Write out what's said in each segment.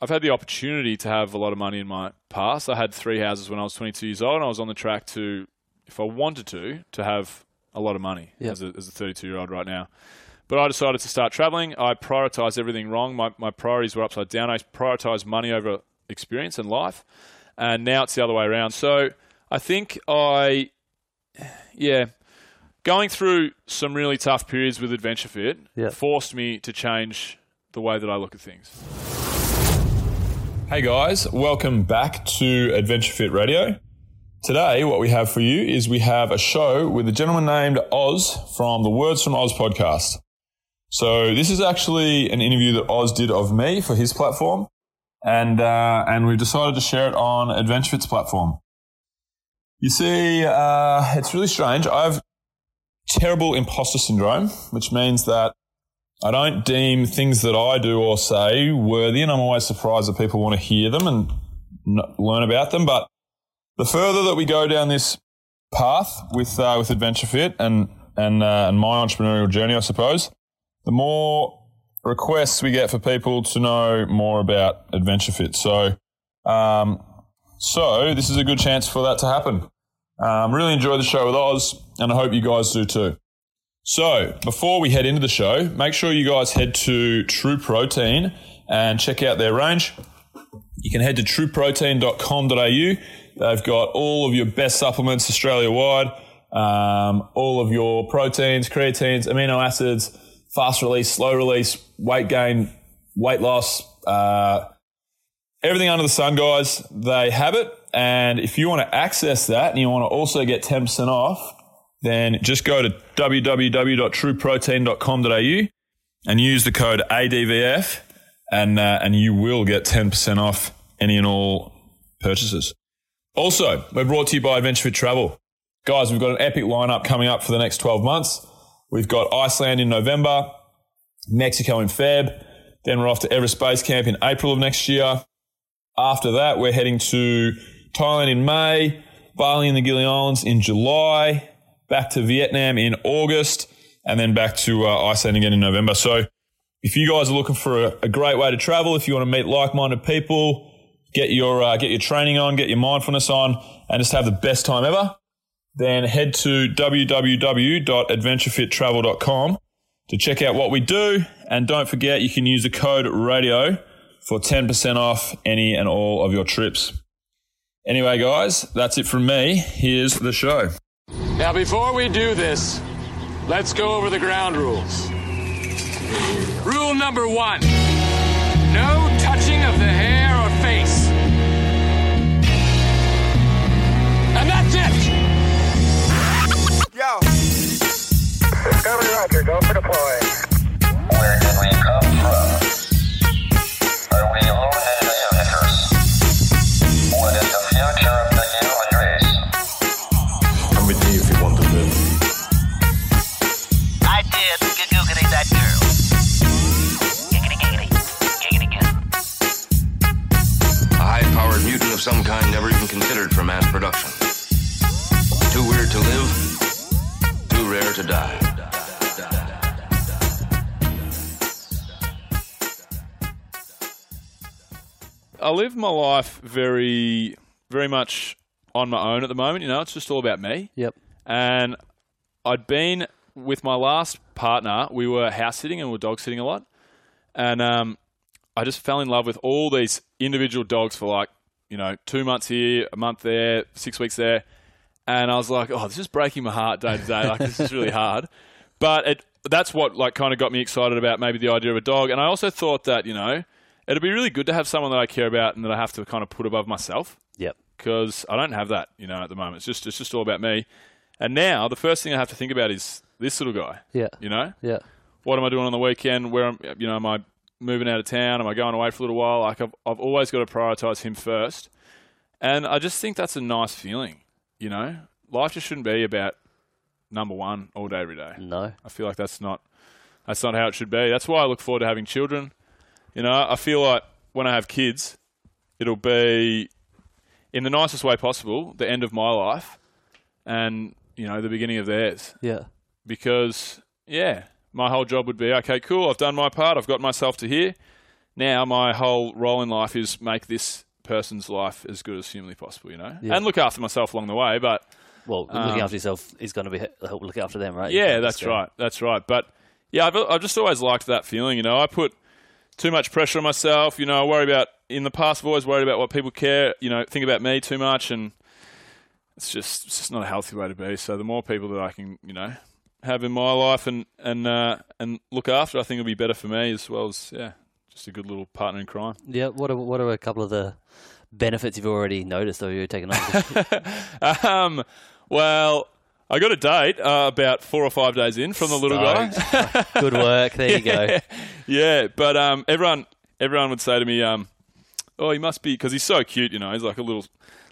I've had the opportunity to have a lot of money in my past. I had three houses when I was 22 years old, and I was on the track to, if I wanted to, to have a lot of money Yep. as, a, as a 32 year old right now. But I decided to start traveling. I prioritized everything wrong. My, my priorities were upside down. I prioritized money over experience and life. And now it's the other way around. So I think I, yeah, going through some really tough periods with Adventure Fit Yep. forced me to change the way that I look at things. Hey guys, welcome back to Adventure Fit Radio. Today, what we have for you is we have a show with a gentleman named Oz from the Words from Oz podcast. So this is actually an interview that Oz did of me for his platform, and uh, and we've decided to share it on Adventure Fit's platform. You see, uh, it's really strange. I have terrible imposter syndrome, which means that I don't deem things that I do or say worthy, and I'm always surprised that people want to hear them and learn about them. But the further that we go down this path with uh, with Adventure Fit and and uh, and my entrepreneurial journey, I suppose, the more requests we get for people to know more about Adventure Fit. So, um, so this is a good chance for that to happen. Um, really enjoy the show with Oz, and I hope you guys do too. So, before we head into the show, make sure you guys head to True Protein and check out their range. You can head to trueprotein.com.au. They've got all of your best supplements Australia wide, um, all of your proteins, creatines, amino acids, fast release, slow release, weight gain, weight loss, uh, everything under the sun, guys. They have it. And if you want to access that and you want to also get 10% off, then just go to www.trueprotein.com.au and use the code ADVF and, uh, and you will get 10% off any and all purchases. Also, we're brought to you by Adventure Fit Travel. Guys, we've got an epic lineup coming up for the next 12 months. We've got Iceland in November, Mexico in Feb, then we're off to Everest Base Camp in April of next year. After that, we're heading to Thailand in May, Bali and the Gili Islands in July, back to Vietnam in August, and then back to uh, Iceland again in November. So, if you guys are looking for a, a great way to travel, if you want to meet like-minded people, get your uh, get your training on, get your mindfulness on, and just have the best time ever, then head to www.adventurefittravel.com to check out what we do. And don't forget, you can use the code radio for 10% off any and all of your trips. Anyway, guys, that's it from me. Here's the show. Now, before we do this, let's go over the ground rules. Rule number one no touching of the hair or face. And that's it! Yo. Discovery Roger, go for deploy. Where did we come from? Are we alone live my life very, very much on my own at the moment. You know, it's just all about me. Yep. And I'd been with my last partner. We were house sitting and we were dog sitting a lot. And um, I just fell in love with all these individual dogs for like, you know, two months here, a month there, six weeks there. And I was like, oh, this is breaking my heart day to day. Like, this is really hard. But it, that's what like kind of got me excited about maybe the idea of a dog. And I also thought that, you know, it'd be really good to have someone that I care about and that I have to kind of put above myself Yep. because I don't have that, you know, at the moment. It's just it's just all about me. And now the first thing I have to think about is this little guy. Yeah. You know, Yeah. what am I doing on the weekend? Where am you know am I moving out of town? Am I going away for a little while? Like I've I've always got to prioritize him first. And I just think that's a nice feeling. You know, life just shouldn't be about number one all day every day. No. I feel like that's not that's not how it should be. That's why I look forward to having children. You know, I feel like when I have kids, it'll be in the nicest way possible, the end of my life and, you know, the beginning of theirs. Yeah. Because yeah, my whole job would be, okay, cool, I've done my part, I've got myself to here. now my whole role in life is make this person's life as good as humanly possible, you know, Yeah. and look after myself along the way. But Well, looking Um, after yourself is going to be help look after them, right? Yeah, that's right. That's right. But yeah, I've, I've just always liked that feeling. You know, I put too much pressure on myself. You know, I worry about in the past. I've always worried about what people care. You know, think about me too much, and it's just it's just not a healthy way to be. So the more people that I can, you know, have in my life and and uh, and look after, I think it'll be better for me as well as yeah, just a good little partner in crime. Yeah. What are what are a couple of the benefits you've already noticed or you're taking on? um, well. I got a date uh, about four or five days in from the little guy. Good work. There you go. yeah, but um, everyone everyone would say to me, um, "Oh, he must be because he's so cute." You know, he's like a little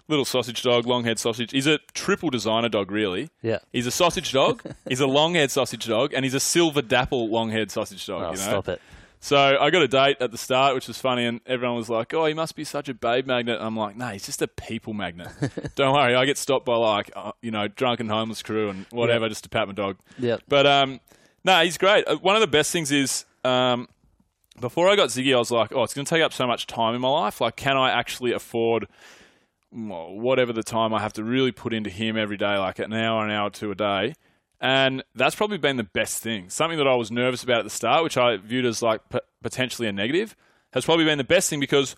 little sausage dog, long head sausage. He's a triple designer dog, really. Yeah. He's a sausage dog. he's a long head sausage dog, and he's a silver dapple long head sausage dog. Oh, you know? stop it. So I got a date at the start, which was funny, and everyone was like, "Oh, he must be such a babe magnet." And I'm like, "No, he's just a people magnet. Don't worry, I get stopped by like, uh, you know, drunken homeless crew and whatever just to pat my dog." Yep. But um, no, he's great. Uh, One of the best things is um, before I got Ziggy, I was like, "Oh, it's going to take up so much time in my life. Like, can I actually afford?" Whatever the time I have to really put into him every day, like an hour, an hour or two a day, and that's probably been the best thing. Something that I was nervous about at the start, which I viewed as like p- potentially a negative, has probably been the best thing because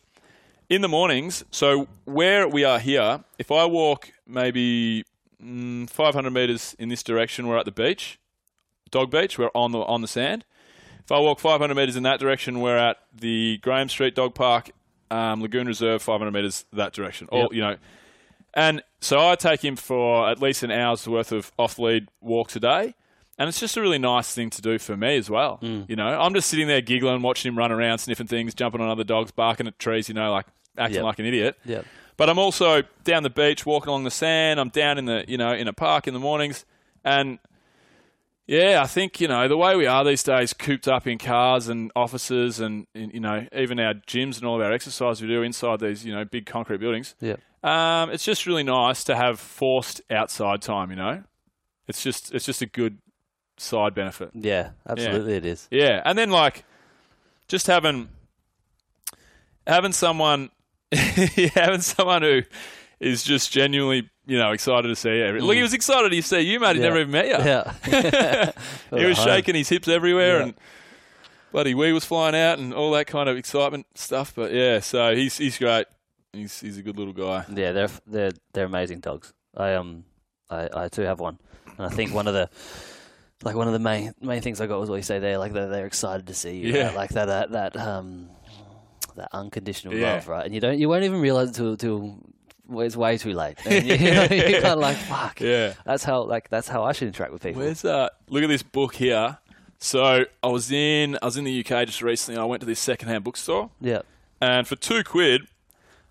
in the mornings, so where we are here, if I walk maybe mm, 500 meters in this direction, we're at the beach, dog beach, we're on the on the sand. If I walk 500 meters in that direction, we're at the Graham Street Dog Park, um, Lagoon Reserve, 500 meters that direction. Yep. you know, and so I take him for at least an hour's worth of off lead walks a day. And it's just a really nice thing to do for me as well. Mm. You know, I'm just sitting there giggling, watching him run around, sniffing things, jumping on other dogs, barking at trees, you know, like acting Yep. like an idiot. Yep. But I'm also down the beach, walking along the sand. I'm down in the, you know, in a park in the mornings. And yeah, I think, you know, the way we are these days, cooped up in cars and offices and, you know, even our gyms and all of our exercise we do inside these, you know, big concrete buildings. Yeah, Um, it's just really nice to have forced outside time. You know, it's just it's just a good side benefit. Yeah. Absolutely, it is. Yeah, and then like just having having someone having someone who is just genuinely you know excited to see you. Look, he was excited to see you, mate. He Mm. Yeah. never even met you. Yeah. he was shaking his hips everywhere Yeah. and. Bloody wee was flying out and all that kind of excitement stuff, but yeah, so he's he's great. He's he's a good little guy. Yeah, they're they're they're amazing dogs. I um I, I too have one, and I think one of the like one of the main main things I got was what you say there, like they're, they're excited to see you, Yeah. right? like that that that um that unconditional Yeah. love, right? And you don't you won't even realize it till till it's way too late. And you, you know, you're kind of like fuck. Yeah. That's how like that's how I should interact with people. Where's that? Look at this book here. So I was in I was in the UK just recently. I went to this secondhand bookstore, Yeah. and for two quid,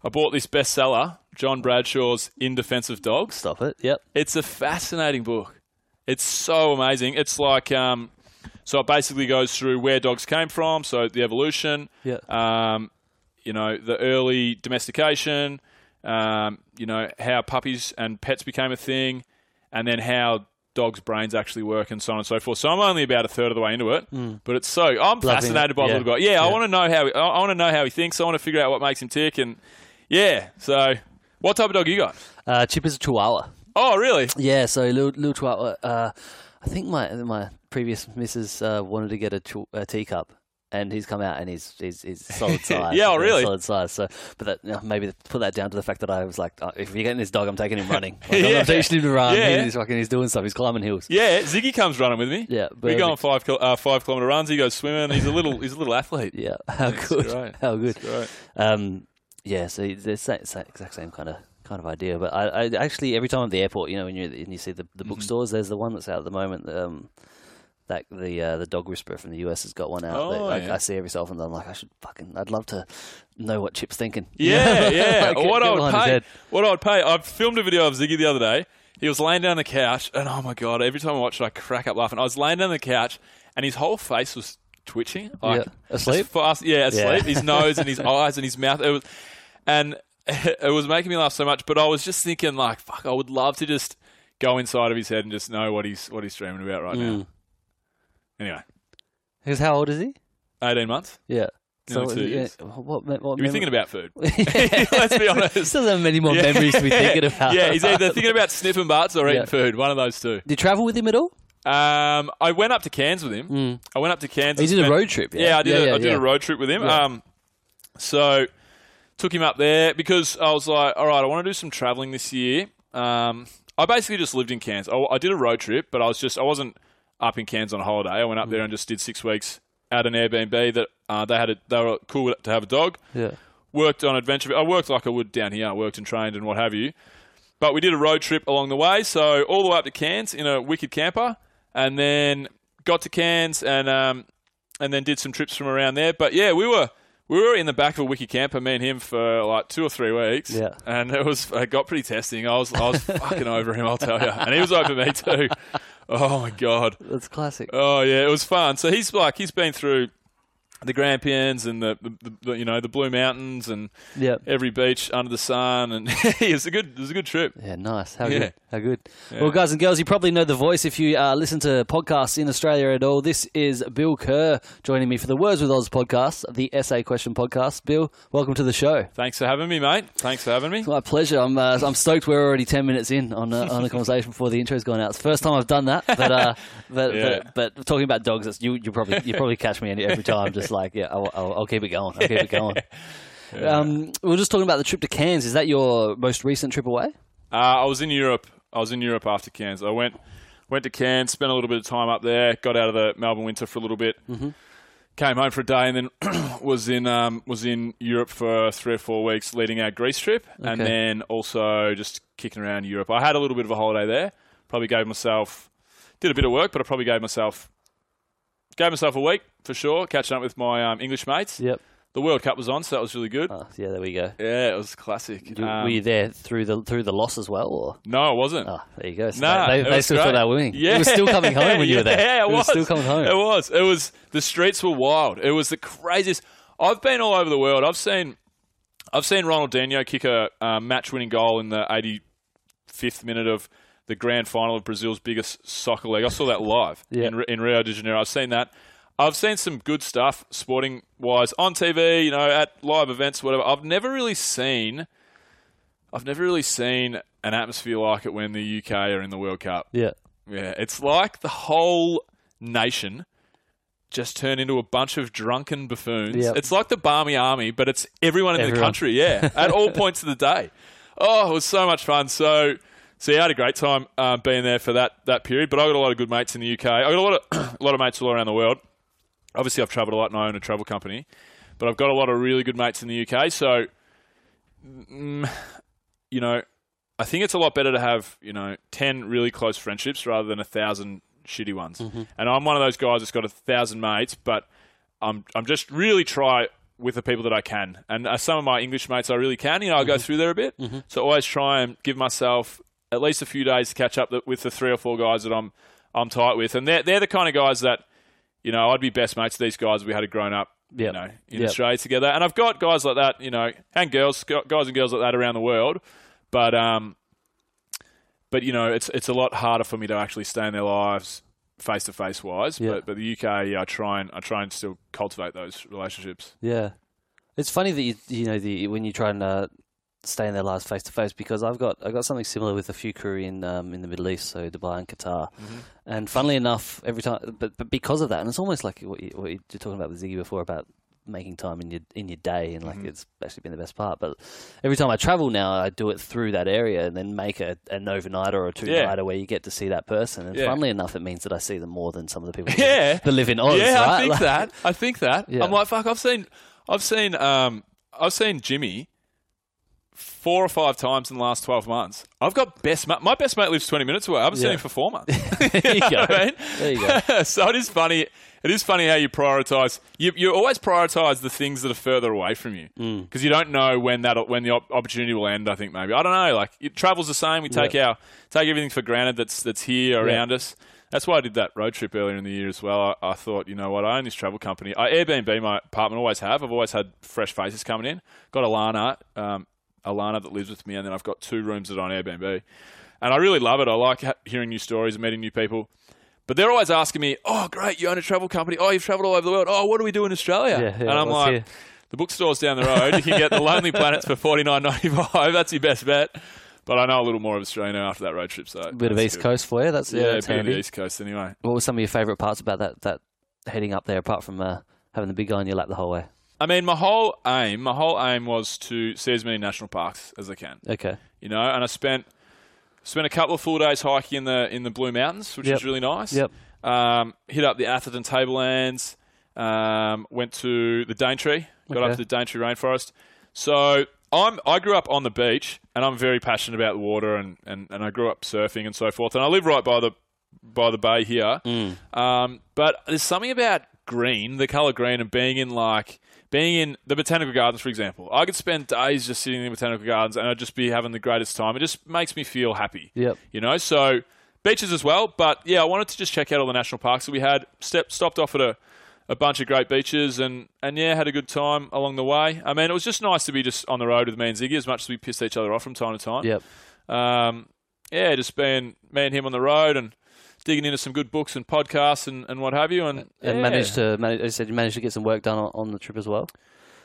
I bought this bestseller, John Bradshaw's In Defense of Dogs. Stop it. Yep. It's a fascinating book. It's so amazing. It's like um, so it basically goes through where dogs came from, so the evolution, Yeah. um, you know, the early domestication, um, you know, how puppies and pets became a thing, and then how dogs' brains actually work and so on and so forth. So I'm only about a third of the way into it, but it's so I'm Loving fascinated it. by the Yeah. little guy. Yeah, I want to know how I I want to know how he thinks. I want to figure out what makes him tick, and yeah. So, what type of dog you got? Uh, Chip is a Chihuahua. Oh, really? Yeah, so little, little Chihuahua. Uh, I think my my previous missus uh, wanted to get a, chu- a teacup, and he's come out and he's he's, he's solid size. Yeah, oh, really? solid size. So, but that, you know, maybe put that down to the fact that I was like, oh, if you're getting this dog, I'm taking him running. Like, I'm Yeah. teaching him to run. Yeah. He's fucking he's doing stuff. He's climbing hills. Yeah, Ziggy comes running with me. Yeah, we go on five uh, five kilometer runs. He goes swimming. He's a little he's a little athlete. Yeah, how good, great. how good. Um, yeah, so it's the same, exact same kind of kind of idea. But I, I actually every time at the airport, you know, when you and you see the the Mm-hmm. bookstores, there's the one that's out at the moment. Um, that the uh, the dog whisperer from the US has got one out. that, Oh, like, yeah. I see every so often. I'm like, I should fucking, I'd love to know what Chip's thinking. Yeah, yeah. Like, what I would pay, what I would pay. I filmed a video of Ziggy the other day. He was laying down on the couch, and oh my god! Every time I watch it, I crack up laughing. I was laying down on the couch, and his whole face was twitching. Like, Yeah. Asleep? Fast, yeah, asleep. Yeah. His nose and his eyes and his mouth. It was, and it was making me laugh so much. But I was just thinking, like, fuck, I would love to just go inside of his head and just know what he's what he's dreaming about right Mm. now. Anyway, Because how old is he? eighteen months. Yeah. Nearly two yeah, years. what, what be thinking about food. Let's be honest. Still have many more memories to be thinking about. yeah, he's either thinking about sniffing butts or eating Yeah. food. One of those two. Did you travel with him at all? Um, I went up to Cairns with him. I went up to Cairns. Oh, you and did a spent- road trip, yeah? I did. Yeah, yeah, I did yeah. a road trip with him. Yeah. Um, so took him up there because I was like, all right, I want to do some traveling this year. Um, I basically just lived in Cairns. I, I did a road trip, but I was just I wasn't up in Cairns on a holiday. I went up Mm. there and just did six weeks at an Airbnb that uh, they had. A, they were cool to have a dog Yeah. worked on adventure. I worked like I would down here. I worked and trained and what have you. But we did a road trip along the way, so all the way up to Cairns in a wicked camper, and then got to Cairns and um, and then did some trips from around there. But yeah, we were we were in the back of a wicked camper, me and him, for like two or three weeks. Yeah. and it was it got pretty testing. I was I was fucking over him, I'll tell you, and he was over me too. Oh my god. That's classic. Oh yeah, it was fun. So he's like he's been through the Grampians and the, the, the you know the Blue Mountains and Yeah. every beach under the sun, and it was a good it was a good trip. Yeah, nice. How Yeah. good. How good. Well, guys and girls, you probably know the voice if you uh, listen to podcasts in Australia at all. This is Bill Kerr joining me for the Words with Oz podcast, the essay question podcast. Bill, welcome to the show. Thanks for having me, mate. Thanks for having me. My pleasure. I'm uh, I'm stoked. We're already ten minutes in on a, on a conversation before the intro's gone out. It's the first time I've done that, but uh, but, Yeah. but but talking about dogs, it's, you you probably you probably catch me every time. Just like yeah, I'll, I'll, I'll keep it going. I'll keep it going. Um, we were just talking about the trip to Cairns. Is that your most recent trip away? Uh, I was in Europe. I was in Europe after Cairns. I went went to Cairns, spent a little bit of time up there, got out of the Melbourne winter for a little bit, Mm-hmm. came home for a day, and then was in um, was in Europe for three or four weeks, leading our Greece trip, and then also just kicking around Europe. I had a little bit of a holiday there. Probably gave myself did a bit of work, but I probably gave myself gave myself a week for sure, catching up with my um, English mates. Yep. The World Cup was on, so that was really good. Oh, yeah, there we go. Yeah, it was classic. You- Um, were you there through the through the loss as well, or? no, it wasn't. Oh, there you go. So Nah, they, they, they still great. thought they were winning. Yeah, It was still coming home when you were there. Yeah, it, was. was. still coming home. It was. It was. The streets were wild. It was the craziest. I've been all over the world. I've seen, I've seen Ronaldinho kick a um, match-winning goal in the 85th minute of the grand final of Brazil's biggest soccer league. I saw that live Yeah. in, in Rio de Janeiro. I've seen that. I've seen some good stuff sporting wise on TV, you know, at live events, whatever. I've never really seen I've never really seen an atmosphere like it when the UK are in the World Cup. Yeah. Yeah, it's like the whole nation just turned into a bunch of drunken buffoons. Yep. It's like the Barmy Army, but it's everyone in the country, yeah, at all points of the day. Oh, it was so much fun. So, so yeah, I had a great time uh, being there for that, that period, but I got a lot of good mates in the UK. I got a lot of, a lot of mates all around the world. Obviously, I've travelled a lot and I own a travel company, but I've got a lot of really good mates in the UK. So, mm, you know, I think it's a lot better to have, you know, 10 really close friendships rather than a thousand shitty ones. And I'm one of those guys that's got a thousand mates, but I'm, I'm just really try with the people that I can. And uh, some of my English mates I really can, you know, I go through there a bit. So I always try and give myself at least a few days to catch up with the three or four guys that I'm, I'm tight with. And they're, they're the kind of guys that, you know, I'd be best mates with these guys if we had a grown up, Yep. you know, in Yep. Australia together. And I've got guys like that, you know, and girls, guys and girls like that around the world. But um, but you know, it's it's a lot harder for me to actually stay in their lives face to face wise. Yeah. But but the UK, yeah, I try and I try and still cultivate those relationships. Yeah, it's funny that you you know the when you try and uh, stay in their lives face to face because I've got I got something similar with a few crew in um, in the Middle East, so Dubai and Qatar, and funnily enough, every time, but but because of that, and it's almost like what, you, what you're talking about with Ziggy before about making time in your in your day and like it's actually been the best part but every time I travel now I do it through that area and then make a, an overnighter or a two Yeah. nighter where you get to see that person and Yeah. funnily enough it means that I see them more than some of the people Yeah. that live in Oz yeah, right? I think Like- that. I think that. Yeah. I'm like, fuck. I've seen, I've seen, um, I've seen Jimmy four or five times in the last twelve months. I've got best mate. My best mate lives twenty minutes away. I haven't seen Yeah. him for four months. there you go I mean? there you go so it is funny. It is funny how you prioritize. You, you always prioritize the things that are further away from you Mm. because you don't know when that when the op- opportunity will end. I think maybe I don't know. Like it, travel's the same. We take our take everything for granted that's that's here around us. That's why I did that road trip earlier in the year as well. I, I thought, you know what, I own this travel company. I Airbnb my apartment. Always have. I've always had fresh faces coming in. Got Alana, um, Alana that lives with me, and then I've got two rooms that are on Airbnb, and I really love it. I like hearing new stories and meeting new people. but they're always asking me, "Oh, great, you own a travel company. Oh, you've travelled all over the world. Oh, what do we do in Australia?" Yeah, yeah, and I'm like, hear. "The bookstore's down the road. You can get the Lonely Planets for forty nine ninety five. That's your best bet." But I know a little more of Australia now after that road trip. So a bit of East good. Coast for you. That's Yeah, yeah, a that's bit of handy. the East Coast anyway. What were some of your favourite parts about that that heading up there, apart from uh, having the big guy on your lap the whole way? I mean, my whole aim, my whole aim was to see as many national parks as I can. Okay. You know, and I spent spent a couple of full days hiking in the in the Blue Mountains, which Yep. was really nice. Yep. Um, hit up the Atherton Tablelands. Um, went to the Daintree. Got Okay. up to the Daintree rainforest. So I'm I grew up on the beach, and I'm very passionate about the water, and, and, and I grew up surfing and so forth. And I live right by the by the bay here. Um, but there's something about green, the color green, and being in like being in the botanical gardens, for example. I could spend days just sitting in the botanical gardens, and I'd just be having the greatest time. It just makes me feel happy. Yep. You know, so beaches as well. But yeah, I wanted to just check out all the national parks that we had. Step, stopped off at a, a bunch of great beaches and, and yeah, had a good time along the way. I mean, it was just nice to be just on the road with me and Ziggy as much as we pissed each other off from time to time. Yep. Um, yeah, just being me and him on the road and digging into some good books and podcasts and, and what have you. And, And yeah. managed to manage, I said you managed to get some work done on, on the trip as well.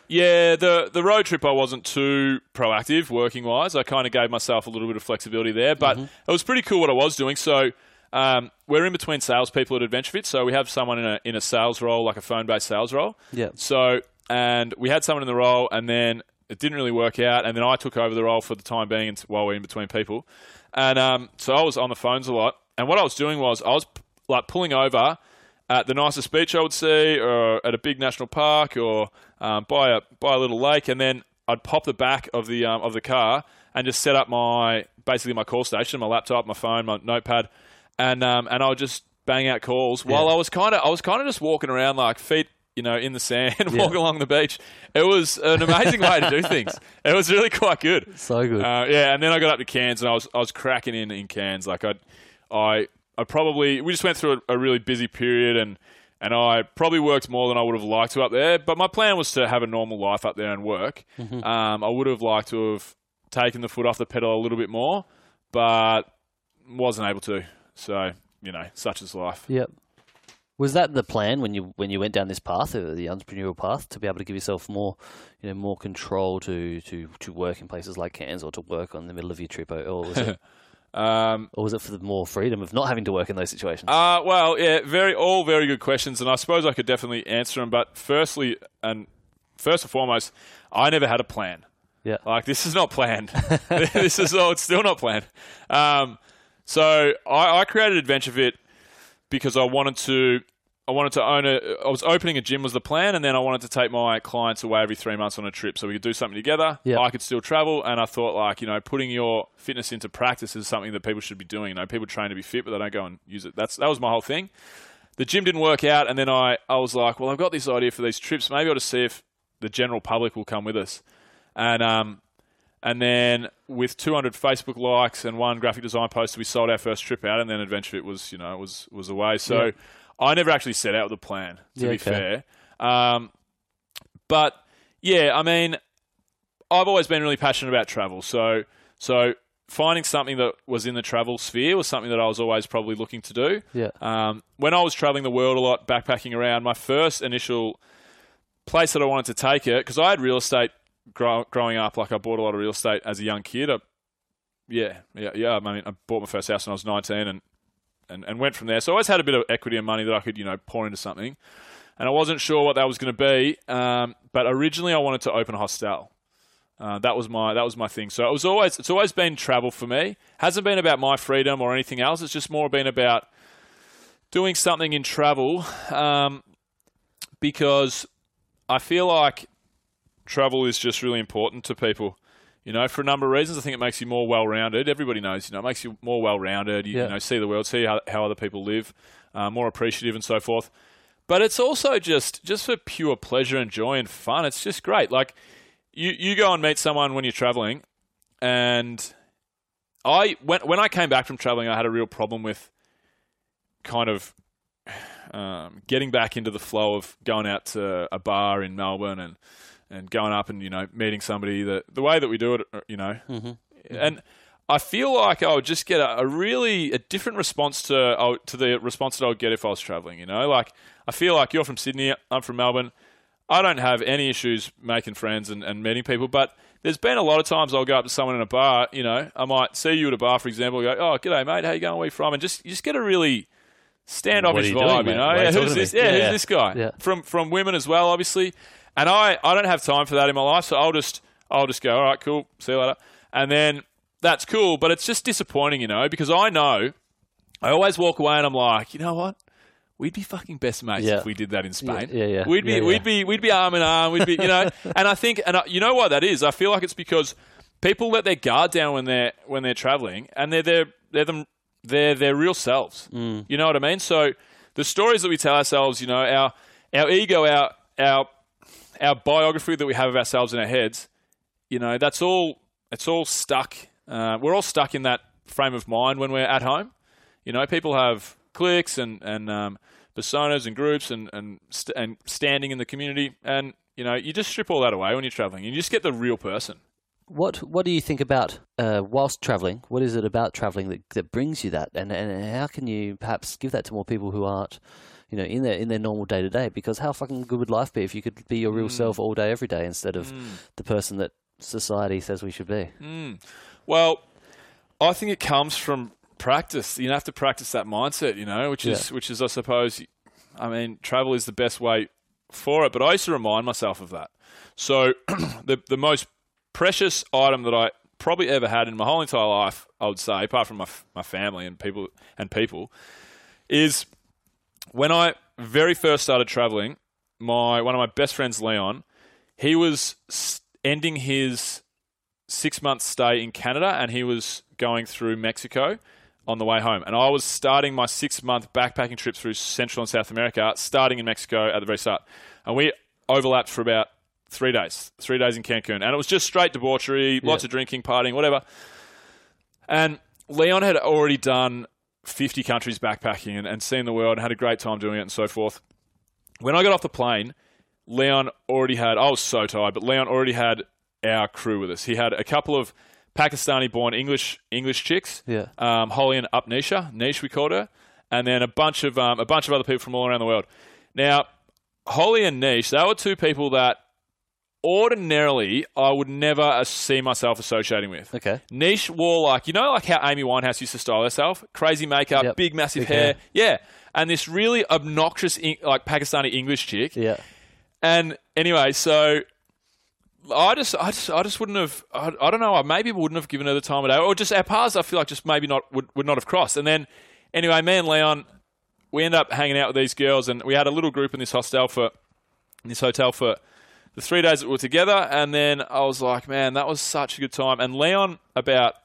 Yeah, the the road trip I wasn't too proactive working wise. I kind of gave myself a little bit of flexibility there, but Mm-hmm. it was pretty cool what I was doing. So um, we're in between salespeople at AdventureFit, so we have someone in a in a sales role, like a phone based sales role. Yeah. So and we had someone in the role, and then it didn't really work out, and then I took over the role for the time being while we're in between people, and um, so I was on the phones a lot. And what I was doing was I was like pulling over at the nicest beach I would see, or at a big national park, or um, by a by a little lake, and then I'd pop the back of the um, of the car and just set up my basically my call station, my laptop, my phone, my notepad, and um, and I would just bang out calls while I was kind of I was kind of just walking around like feet. You know, in the sand, walking along the beach. It was an amazing way to do things. It was really quite good. So good. Uh, yeah, and then I got up to Cairns and I was I was cracking in in Cairns. Like I, I I probably we just went through a, a really busy period and and I probably worked more than I would have liked to up there. But my plan was to have a normal life up there and work. Mm-hmm. Um, I would have liked to have taken the foot off the pedal a little bit more, but wasn't able to. So you know, such is life. Yep. Was that the plan when you when you went down this path, uh, the entrepreneurial path, to be able to give yourself more, you know, more control to to, to work in places like Cairns or to work on the middle of your trip, or or was it, Um, or was it for the more freedom of not having to work in those situations? Uh, well, yeah, very all very good questions, and I suppose I could definitely answer them. But firstly, and first and foremost, I never had a plan. yeah. Like this is not planned. this is all. It's still not planned. Um, so I, I created AdventureFit because I wanted to. I wanted to own a. I was opening a gym was the plan, and then I wanted to take my clients away every three months on a trip so we could do something together. Yeah. I could still travel, and I thought like you know putting your fitness into practice is something that people should be doing. You know, people train to be fit, but they don't go and use it. That's that was my whole thing. The gym didn't work out, and then I I was like, well, I've got this idea for these trips. Maybe I'll just see if the general public will come with us, and um, and then with 200 Facebook likes and one graphic design post, we sold our first trip out, and then AdventureFit was, you know, was was away. So. I never actually set out with a plan, to Yeah, be okay. fair. Um, but yeah, I mean, I've always been really passionate about travel. So so finding something that was in the travel sphere was something that I was always probably looking to do. Yeah. Um, when I was traveling the world a lot, backpacking around, my first initial place that I wanted to take it because I had real estate grow, growing up. Like I bought a lot of real estate as a young kid. I, yeah, yeah, yeah. I mean, I bought my first house when I was nineteen, and, and and went from there. So I always had a bit of equity and money that I could you know pour into something, and I wasn't sure what that was going to be. Um, but originally, I wanted to open a hostel. Uh, that was my that was my thing. So it was always it's always been travel for me. Hasn't been about my freedom or anything else. It's just more been about doing something in travel um, because I feel like travel is just really important to people. You know, for a number of reasons, I think it makes you more well-rounded. Everybody knows, you know, it makes you more well-rounded. You, Yeah. you know, see the world, see how, how other people live, uh, more appreciative, and so forth. But it's also just just for pure pleasure and joy and fun. It's just great. Like you you go and meet someone when you're traveling, and I when when I came back from traveling, I had a real problem with kind of um, getting back into the flow of going out to a bar in Melbourne and and going up and you know meeting somebody that the way that we do it, uh, you know, and I feel like I would just get a, a really a different response to uh, to the response that I would get if I was traveling. You know, like I feel like you're from Sydney, I'm from Melbourne. I don't have any issues making friends and, and meeting people, but there's been a lot of times I'll go up to someone in a bar. You know, I might see you at a bar, for example. Go, oh, g'day, mate. How you going? Where you from? And just you just get a really standoffish vibe. doing, you know, Why are you yeah, who's this? Yeah, Yeah, who's this guy? Yeah. From from women as well, obviously. And I I don't have time for that in my life, so I'll just I'll just go. All right, cool. See you later. And then that's cool, but it's just disappointing, you know, because I know I always walk away and I'm like, you know what? We'd be fucking best mates Yeah. if we did that in Spain. yeah, yeah. We'd be, Yeah, yeah. we'd be, we'd be arm in arm. We'd be, you know. and I think, and I, you know what that is? I feel like it's because people let their guard down when they're when they're traveling, and they're they're they're them they're their real selves. Mm. You know what I mean? So the stories that we tell ourselves, you know, our our ego, our our our biography that we have of ourselves in our heads, you know, that's all. It's all stuck. Uh, we're all stuck in that frame of mind when we're at home. You know, people have cliques and and um, personas and groups and and st- and standing in the community, and you know, you just strip all that away when you're traveling. And you just get the real person. What What do you think about uh, whilst traveling? What is it about traveling that, that brings you that, and and how can you perhaps give that to more people who aren't, you know, in their in their normal day to day? Because how fucking good would life be if you could be your real mm. self all day, every day, instead of mm. the person that society says we should be? Mm. Well, I think it comes from practice. You have to practice that mindset, you know, which is Yeah. which is I suppose I mean, travel is the best way for it, but I used to remind myself of that. So the the most precious item that I probably ever had in my whole entire life, I would say, apart from my my family and people and people, is when I very first started traveling. My one of my best friends, Leon, he was ending his six month stay in Canada and he was going through Mexico on the way home. And I was starting my six month backpacking trip through Central and South America, starting in Mexico at the very start. And we overlapped for about three days, three days in Cancun. And it was just straight debauchery, lots of drinking, partying, whatever. And Leon had already done 50 countries backpacking and, and seen the world and had a great time doing it and so forth. When I got off the plane, Leon already had, I was so tired, but Leon already had our crew with us. He had a couple of Pakistani born English English chicks, Yeah. um, Holly and Upnisha, Niche we called her, and then a bunch of um, a bunch of other people from all around the world. Now, Holly and Niche, they were two people that ordinarily I would never see myself associating with. Okay. Niche wore like you know like how Amy Winehouse used to style herself, crazy makeup, Yep. big massive Big hair. hair. yeah, and this really obnoxious like Pakistani English chick. Yeah. And anyway, so I just, I just, I just wouldn't have. I, I don't know. I maybe wouldn't have given her the time of day, or just our paths. I feel like just maybe not would, would not have crossed. And then, anyway, me and Leon, we end up hanging out with these girls, and we had a little group in this hostel for in this hotel for the three days that we were together. And then I was like, man, that was such a good time. And Leon, about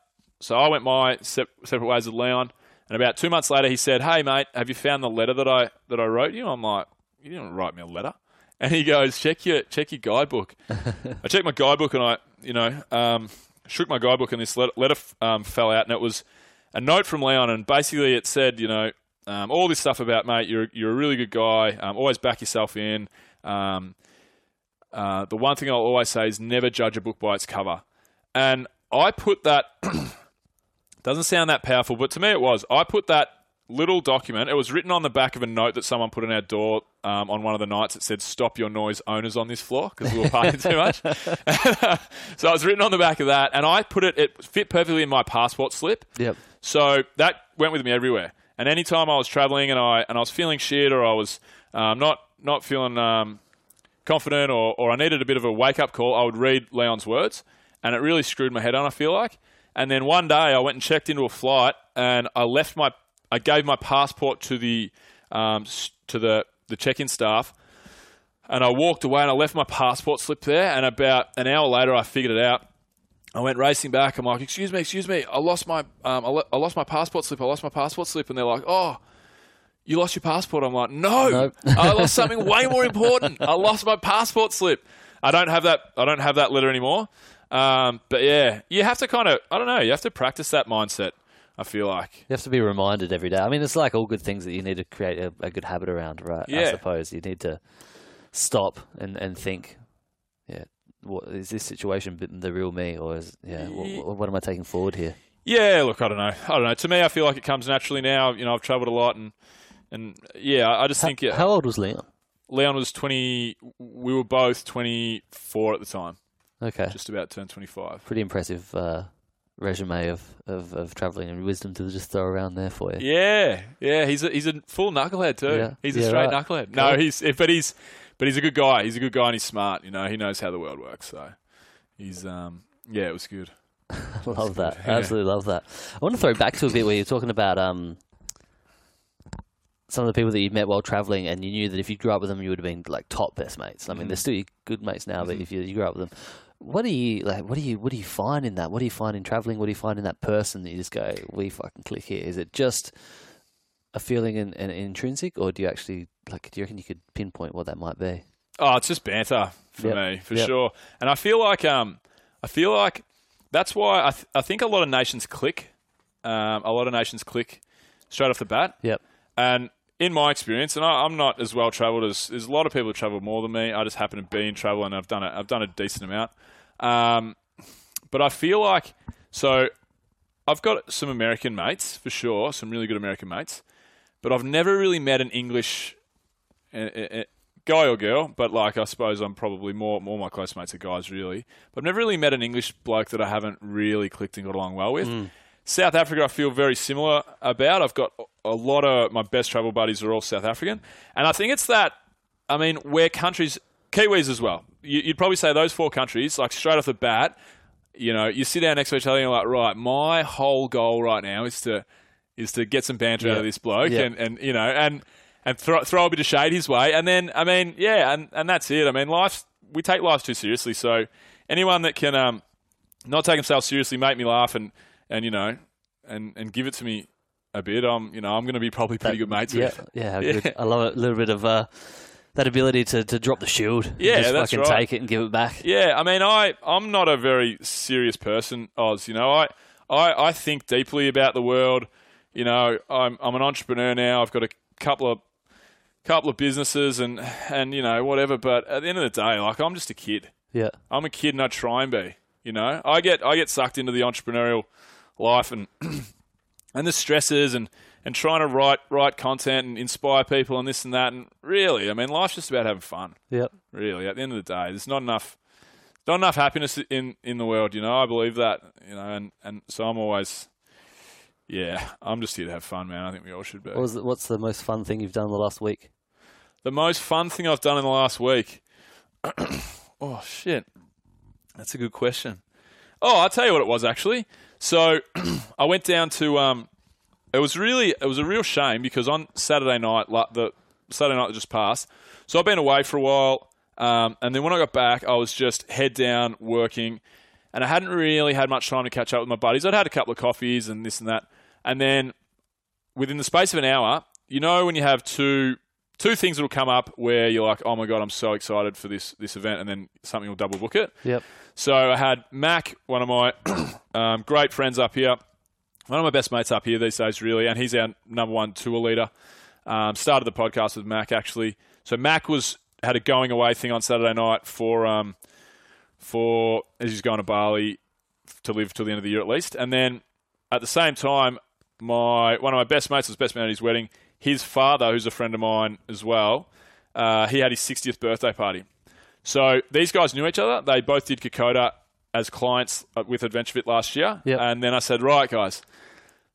so I went my sep- separate ways with Leon, and about two months later, he said, "Hey, mate, have you found the letter that I that I wrote you?" I'm like, "You didn't write me a letter." And he goes, "Check your check your guidebook." I checked my guidebook and I, you know, um, shook my guidebook and this letter, letter um, fell out and it was a note from Leon and basically it said, you know, um, all this stuff about mate, you're you're a really good guy. Um, always back yourself in. Um, uh, the one thing I'll always say is never judge a book by its cover. And I put that doesn't sound that powerful, but to me it was. I put that little document. It was written on the back of a note that someone put on our door um, on one of the nights. It said, "Stop your noise, owners on this floor," because we were partying too much. so it was written on the back of that, and I put it. It fit perfectly in my passport slip. Yep. So that went with me everywhere. And anytime I was traveling and I and I was feeling shit or I was um, not not feeling um, confident or, or I needed a bit of a wake up call, I would read Leon's words, and it really screwed my head on. I feel like. And then one day I went and checked into a flight, and I left my I gave my passport to the um, to the the check in staff, and I walked away and I left my passport slip there. And about an hour later, I figured it out. I went racing back. I'm like, "Excuse me, excuse me. I lost my um, I, I lost my passport slip. I lost my passport slip." And they're like, "Oh." You lost your passport. I'm like, no, Nope. I lost something way more important. I lost my passport slip. I don't have that. I don't have that letter anymore. Um, but yeah, you have to kind of. I don't know. You have to practice that mindset. I feel like. You have to be reminded every day. I mean, it's like all good things that you need to create a, a good habit around, right? I suppose you need to stop and, and think, yeah, what is this situation the real me, or is yeah, what, what am I taking forward here? Yeah, look, I don't know. I don't know. To me, I feel like it comes naturally now. You know, I've travelled a lot, and and yeah, I just think yeah, How old was Leon? Leon was twenty. We were both twenty four at the time, Okay, just about turned twenty five. pretty impressive uh, resume of, of, of travelling and wisdom to just throw around there for you. Yeah, yeah, he's a, he's a full knucklehead too. Yeah. He's a Yeah, straight right. knucklehead. No, Cool. he's but he's but he's a good guy. He's a good guy and he's smart. You know, he knows how the world works. So he's um yeah, it was good. love that. Yeah. Absolutely love that. I want to throw back to a bit where you're talking about um, some of the people that you met while traveling, and you knew that if you grew up with them, you would have been like top best mates. I mean, Mm-hmm. they're still your good mates now, but if you, you grew up with them, what do you like? What do you what do you find in that? What do you find in traveling? What do you find in that person that you just go, we fucking click here? Is it just a feeling and, and intrinsic, or do you actually like? Do you reckon you could pinpoint what that might be? Oh, it's just banter for Yep. me, for Yep. sure. And I feel like um, I feel like that's why I, th- I think a lot of nations click. Um, a lot of nations click straight off the bat. Yep. And in my experience, and I, I'm not as well travelled as there's a lot of people who travel more than me. I just happen to be in travel, and I've done it. I've done a decent amount. Um, but I feel like so I've got some American mates for sure, some really good American mates, but I've never really met an English guy or girl. But like, I suppose I'm probably more more my close mates are guys, really. But I've never really met an English bloke that I haven't really clicked and got along well with. South Africa, I feel very similar about. I've got a lot of my best travel buddies are all South African, and I think it's that. I mean, where countries, Kiwis as well. You, you'd probably say those four countries, like straight off the bat. You know, you sit down next to each other and you're like, right, my whole goal right now is to is to get some banter out of this bloke, Yeah. and, and you know, and and throw, throw a bit of shade his way, and then I mean, yeah, and, and that's it. I mean, life we take life too seriously, so anyone that can um, not take themselves seriously, make me laugh, and and you know, and and give it to me a bit, I'm you know, I'm going to be probably pretty good mates yeah, with. Yeah, Yeah. Good. I love it. A little bit of uh, that ability to, to drop the shield. Yeah, just that's fucking right. take it and give it back. Yeah, I mean, I I'm not a very serious person, Oz. You know, I I, I think deeply about the world. You know, I'm I'm an entrepreneur now. I've got a couple of couple of businesses and and you know whatever. But at the end of the day, like I'm just a kid. Yeah. I'm a kid and I try and be. You know, I get I get sucked into the entrepreneurial life and and the stresses and and trying to write write content and inspire people and this and that. And really, I mean, life's just about having fun Yep. really. At the end of the day, there's not enough, not enough happiness in in the world. You know, I believe that. You know, and and so I'm always, yeah, I'm just here to have fun, man. I think we all should be. What the, what's the most fun thing you've done in the last week? The most fun thing I've done in the last week. oh shit, that's a good question. Oh, I'll tell you what it was actually. So I went down to. Um, it was really it was a real shame because on Saturday night, the Saturday night that just passed. So I've been away for a while, um, and then when I got back, I was just head down working, and I hadn't really had much time to catch up with my buddies. I'd had a couple of coffees and this and that, and then within the space of an hour, you know when you have two two things that'll come up where you're like, oh my god, I'm so excited for this this event, and then something will double book it. Yep. So I had Mac, one of my um, great friends up here, one of my best mates up here these days, really, and he's our number one tour leader. Um, started the podcast with Mac actually. So Mac was had a going away thing on Saturday night for um, for as he's going to Bali to live till the end of the year at least, and then at the same time, my one of my best mates was best man at his wedding. His father, who's a friend of mine as well, uh, he had his 60th birthday party. So these guys knew each other. They both did Kokoda as clients uh, with AdventureFit last year. Yep. And then I said, right, guys,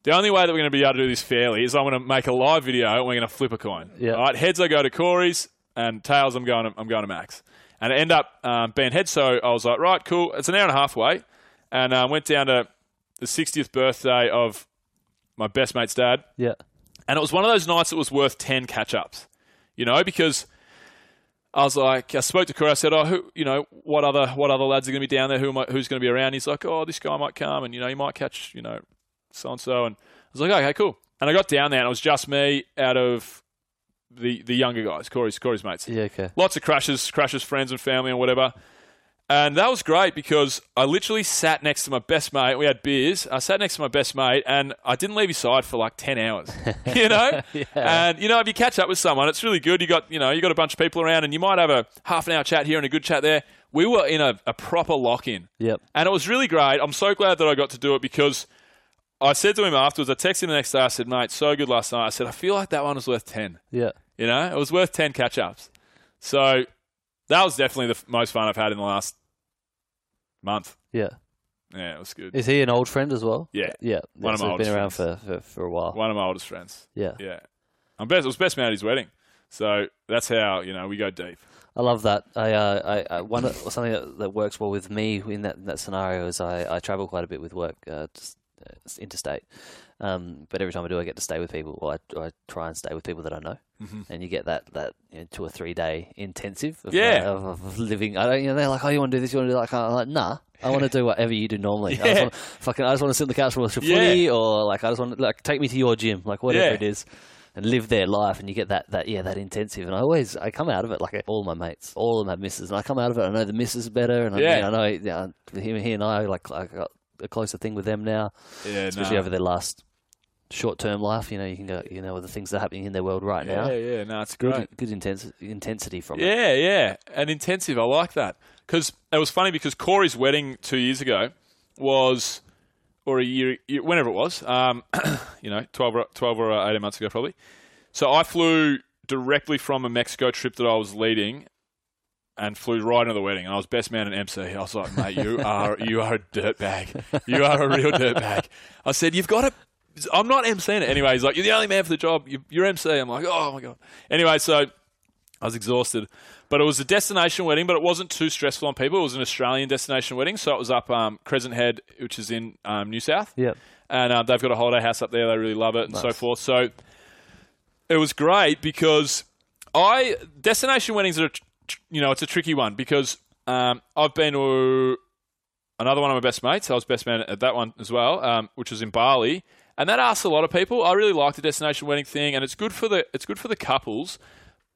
the only way that we're going to be able to do this fairly is I'm going to make a live video and we're going to flip a coin. Yep. All right, heads I go to Corey's and tails I'm going to, I'm going to Mac's. And it ended up um, being heads. So I was like, right, cool. It's an hour and a half away. And uh, went down to the 60th birthday of my best mate's dad. Yeah. And it was one of those nights that was worth 10 catch ups, you know, because I was like, I spoke to Corey. I said, "Oh, who, you know, what other what other lads are going to be down there? Who I, who's going to be around?" He's like, "Oh, this guy might come, and you know, you might catch, you know, so and so." And I was like, "Okay, cool." And I got down there, and it was just me out of the the younger guys, Corey's Corey's mates. Yeah. Okay. Lots of crashes, crashes, friends and family and whatever. And that was great because I literally sat next to my best mate. We had beers. I sat next to my best mate, and I didn't leave his side for like ten hours. You know, and you know if you catch up with someone, it's really good. You got you know you got a bunch of people around, and you might have a half an hour chat here and a good chat there. We were in a, a proper lock in, Yep. and it was really great. I'm so glad that I got to do it because I said to him afterwards, I texted him the next day. I said, "Mate, so good last night." I said, "I feel like that one was worth ten. Yeah. You know, it was worth ten catch ups." So that was definitely the most fun I've had in the last month. Yeah. Yeah, it was good. Is he an old friend as well? Yeah. Yeah. One of my he's been around for, for, for a while. One of my oldest friends. Yeah. Yeah, I'm best. It was best man at his wedding. So that's how you know we go deep. I love that. I, uh, I, I one something that, that works well with me in that, that scenario is I, I travel quite a bit with work, uh, just, uh, interstate. Um, but every time I do, I get to stay with people. I, I try and stay with people that I know, and you get that that you know, two or three day intensive. Of, Yeah. uh, of, living. I don't. You know, they're like, oh, you want to do this? You want to do that? I'm like, nah. I want to do whatever you do normally. I just Yeah. want fucking. I just want to sit on the couch and watch a Yeah. footy, or like I just want to like take me to your gym, like whatever Yeah. it is and live their life and you get that, that yeah that intensive and I always I come out of it like all my mates all of them have misses and I come out of it I know the missus better and I, Yeah. you know, I know yeah, him he and I like I got a closer thing with them now Yeah, especially over their last short term life you know you can go you know with the things that are happening in their world right now Yeah, yeah, no, it's good great. good intensity intensity from it Yeah, yeah, and intensive. I like that because it was funny because Corey's wedding two years ago was, or a year, whenever it was, um, you know, 12 or, 12 or uh, 18 months ago probably. So I flew directly from a Mexico trip that I was leading and flew right into the wedding. And I was best man and MC. I was like, mate, you are you are a dirtbag. You are a real dirtbag. I said, you've got to. I'm not MCing it anyway. He's like, you're the only man for the job. You, you're MC. I'm like, oh my god. Anyway, so I was exhausted. But it was a destination wedding, but it wasn't too stressful on people. It was an Australian destination wedding, so it was up um, Crescent Head, which is in um, New South. Yep. And uh, they've got a holiday house up there. They really love it and so forth. So it was great because I destination weddings are, you know, it's a tricky one because um, I've been to another one of my best mates. I was best man at that one as well, um, which was in Bali, and that asks a lot of people. I really like the destination wedding thing, and it's good for the it's good for the couples,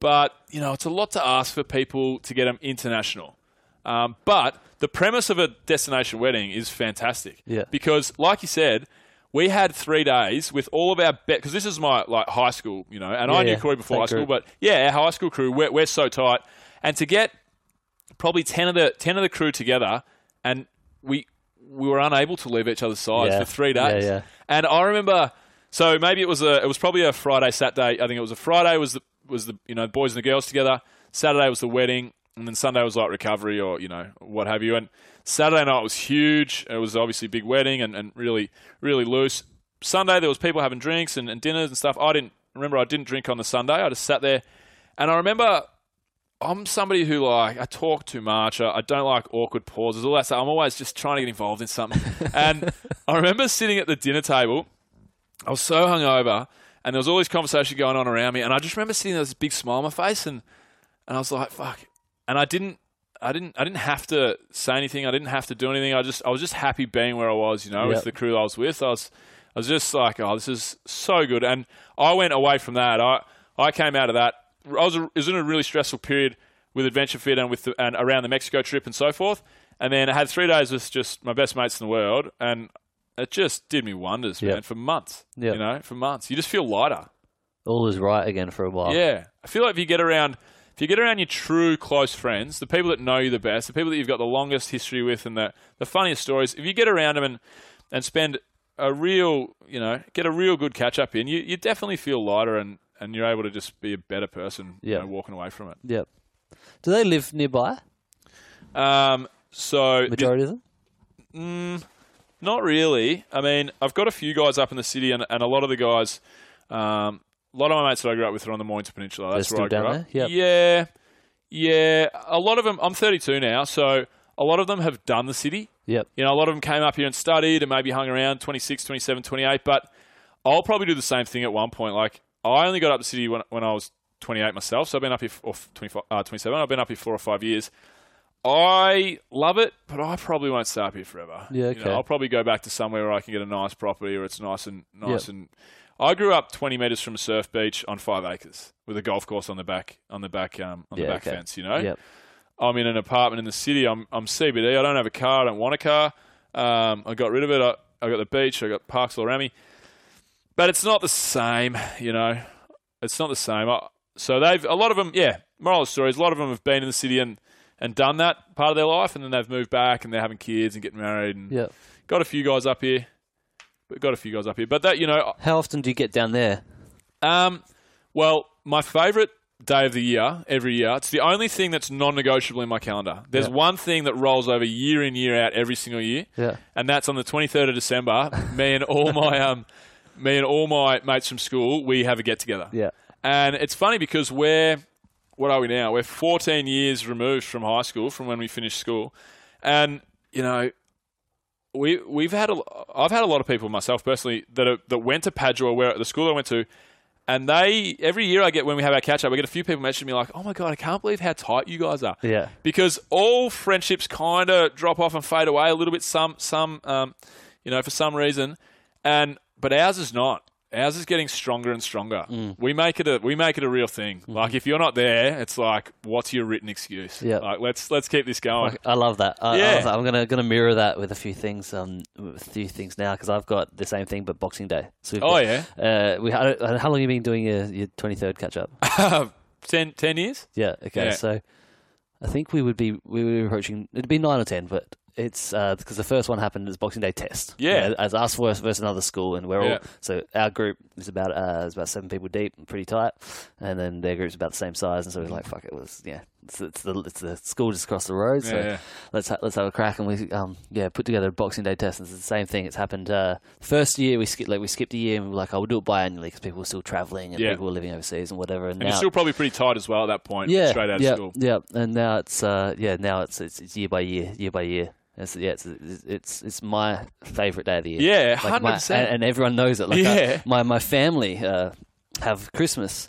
but you know, it's a lot to ask for people to get them international. Um, but the premise of a destination wedding is fantastic. Yeah. Because, like you said, we had three days with all of our bet because this is my like high school, you know, and I knew yeah. Corey before high school, group. but yeah, our high school crew, we're, we're so tight, and to get probably ten of the ten of the crew together, and we we were unable to leave each other's sides Yeah. for three Yeah, days. yeah. And I remember, so maybe it was a it was probably a Friday, Saturday. I think it was a Friday was the was the you know boys and the girls together. Saturday was the wedding, and then Sunday was like recovery or you know what have you. And Saturday night was huge. It was obviously a big wedding and, and really really loose. Sunday there was people having drinks and, and dinners and stuff. I didn't remember. I didn't drink on the Sunday. I just sat there, and I remember I'm somebody who like I talk too much. I, I don't like awkward pauses. All that stuff. I'm always just trying to get involved in something. and I remember sitting at the dinner table. I was so hungover, and there was all this conversation going on around me. And I just remember sitting there with this big smile on my face, and and I was like, "Fuck!" And I didn't. I didn't. I didn't have to say anything. I didn't have to do anything. I just. I was just happy being where I was. You know, Yep. with the crew I was with. I was. I was just like, oh, this is so good. And I went away from that. I. I came out of that. I was. It was in a really stressful period with Adventure Fit and with the, and around the Mexico trip and so forth. And then I had three days with just my best mates in the world, and it just did me wonders, Yep. man. For months, Yep. you know, for months, you just feel lighter. all is right again for a while Yeah, I feel like if you get around, if you get around your true close friends, the people that know you the best, the people that you've got the longest history with, and the the funniest stories, if you get around them and and spend a real, you know, get a real good catch up in, you you definitely feel lighter and and you're able to just be a better person, you Yeah. know, walking away from it. yep do they live nearby Um, so majority of them Mm, Not really. I mean, I've got a few guys up in the city, and, and a lot of the guys, um, a lot of my mates that I grew up with are on the Mornington Peninsula. That's They're where I still grew down up. there? Yeah, yeah. A lot of them. I'm 32 now, so a lot of them have done the city. yep You know, a lot of them came up here and studied and maybe hung around 26, 27, 28. But I'll probably do the same thing at one point. Like, I only got up the city when, when I was 28 myself, so I've been up here for or 25, uh, 27. I've been up here four or five years. I love it, but I probably won't stay up here forever. Yeah, You know, okay. I'll probably go back to somewhere where I can get a nice property or it's nice and nice Yep. and. I grew up 20 meters from a surf beach on five acres with a golf course on the back on the back um, on the Yeah, back okay. fence. You know, yep I'm in an apartment in the city. I'm I'm CBD. I don't have a car. I don't want a car. Um, I got rid of it. I, I got the beach. I got parks all around me. But it's not the same, you know. It's not the same. So they've a lot of them. Yeah, moral of the story is a lot of them have been in the city and and done that part of their life, and then they've moved back and they're having kids and getting married and yep got a few guys up here. we've got a few guys up here. But that you know, How often do you get down there? um, well, my favourite day of the year, every year, it's the only thing that's non-negotiable in my calendar. There's Yeah. one thing that rolls over year in year out every single year, Yeah. and that's on the 23rd of December. me and all my um, me and all my mates from school, we have a get together. Yeah. And it's funny because we're, what are we now? We're 14 years removed from high school, from when we finished school. And, you know, we, we've had, a, I've had a lot of people myself personally that, are, that went to Padua, where the school I went to, and they, every year I get, when we have our catch up, I get a few people messaging me like, oh my God, I can't believe how tight you guys are. Yeah. Because all friendships kind of drop off and fade away a little bit, some, some, um, you know, for some reason. And, but ours is not. Ours is getting stronger and stronger. Mm. We make it a we make it a real thing. Mm-hmm. Like if you're not there, it's like, what's your written excuse? Yeah. Like let's let's keep this going. I love that. I, I Yeah. love that. I'm gonna gonna mirror that with a few things. Um, a few things now because I've got the same thing, but Boxing Day. So Oh, got- yeah? Uh, we had, how long have you been doing your your 23rd catch up? ten, 10 years? Yeah. Okay. Yeah. So I think we would be we would be approaching. It'd be nine or ten, but it's because the first one happened as Boxing Day test. Yeah. You know, as us versus, versus another school, and we're Yeah. all so our group is about uh, is about seven people deep, and pretty tight, and then their group's about the same size, and so we're like, fuck it, was yeah. It's, it's the it's the school just across the road, so Yeah, let's ha- let's have a crack, and we um yeah put together a Boxing Day test, and it's the same thing. It's happened uh, first year we skipped like we skipped a year, and we were like, oh, we'll do it biannually because people were still traveling and Yeah. people were living overseas and whatever, and, And now you're still probably pretty tight as well at that point. yeah, Straight out yeah, of school. Yeah, and now it's uh, yeah, now it's, it's it's year by year, year by year. It's, yeah, it's, it's it's my favorite day of the year. Yeah, Like 100%. and, and everyone knows it. Like Yeah. I, my my family uh, have Christmas.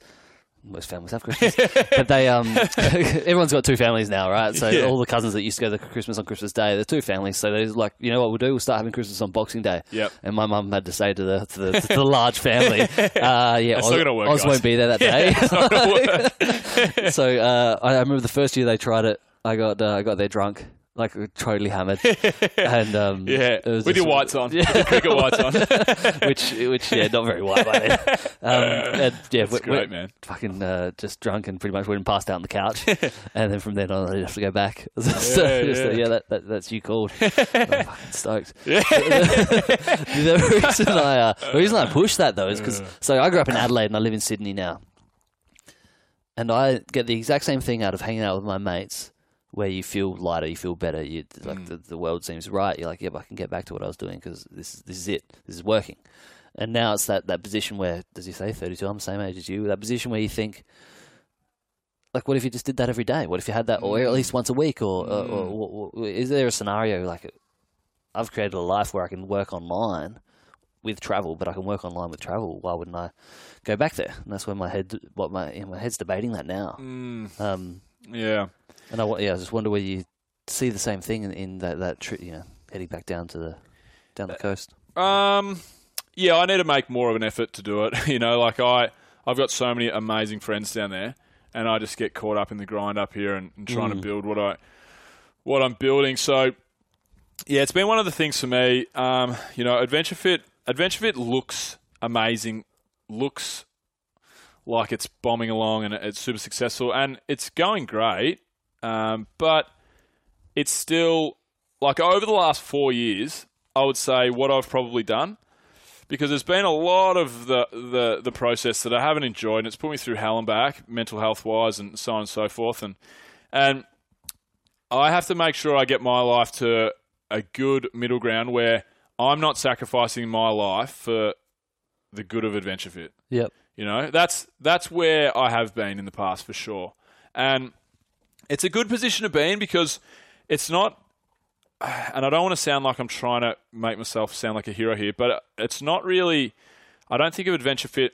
Most families have Christmas, but they um everyone's got two families now, right? So Yeah. all the cousins that used to go to Christmas on Christmas Day, they're two families. So they're like, you know what we'll do? We'll start having Christmas on Boxing Day. Yep. And my mum had to say to the to the, to the large family, uh, yeah, That's Oz, work, Oz won't be there that day. Work. so uh, I, I remember the first year they tried it. I got uh, I got there drunk, like totally hammered, and um, yeah. it was With your whites on. With your cricket whites on. which which yeah, not very white by then. Um, and, yeah, That's we- great, man. Fucking uh, just drunk and pretty much went and passed out on the couch, and then from then on I didn't have to go back. so, Yeah, uh, yeah. yeah, that, that, that's you called. I'm fucking stoked. Yeah. the reason I uh, the reason I push that though is because so I grew up in Adelaide and I live in Sydney now, and I get the exact same thing out of hanging out with my mates, where you feel lighter, you feel better, you like mm. the, the world seems right. You're like, yep, I can get back to what I was doing because this is this is it, this is working. And now it's that, that position where, does he say 32? I'm the same age as you. That position where you think, like, what if you just did that every day? What if you had that, or at least mm. once a week? Or, or, or, mm. or is there a scenario like I've created a life where I can work online with travel, but I can work online with travel. Why wouldn't I go back there? And that's where my head, what my you know, my head's debating that now. Um, Yeah. And I yeah, I just wonder whether you see the same thing in, in that that trip, you know, heading back down to the down the coast. Um, yeah, I need to make more of an effort to do it. You know, like I, I've got so many amazing friends down there, and I just get caught up in the grind up here and, and trying to build what I, what I'm building. So, yeah, it's been one of the things for me. Um, you know, Adventure Fit, Adventure Fit looks amazing, looks like it's bombing along and it's super successful, and it's going great. Um, but it's still like over the last four years, I would say what I've probably done because there's been a lot of the, the, the process that I haven't enjoyed, and it's put me through hell and back, mental health wise, and so on and so forth. And and I have to make sure I get my life to a good middle ground where I'm not sacrificing my life for the good of Adventure Fit. Yep. You know, that's that's where I have been in the past for sure, and it's a good position to be in because it's not. And I don't want to sound like I'm trying to make myself sound like a hero here, but it's not really. I don't think of Adventure Fit.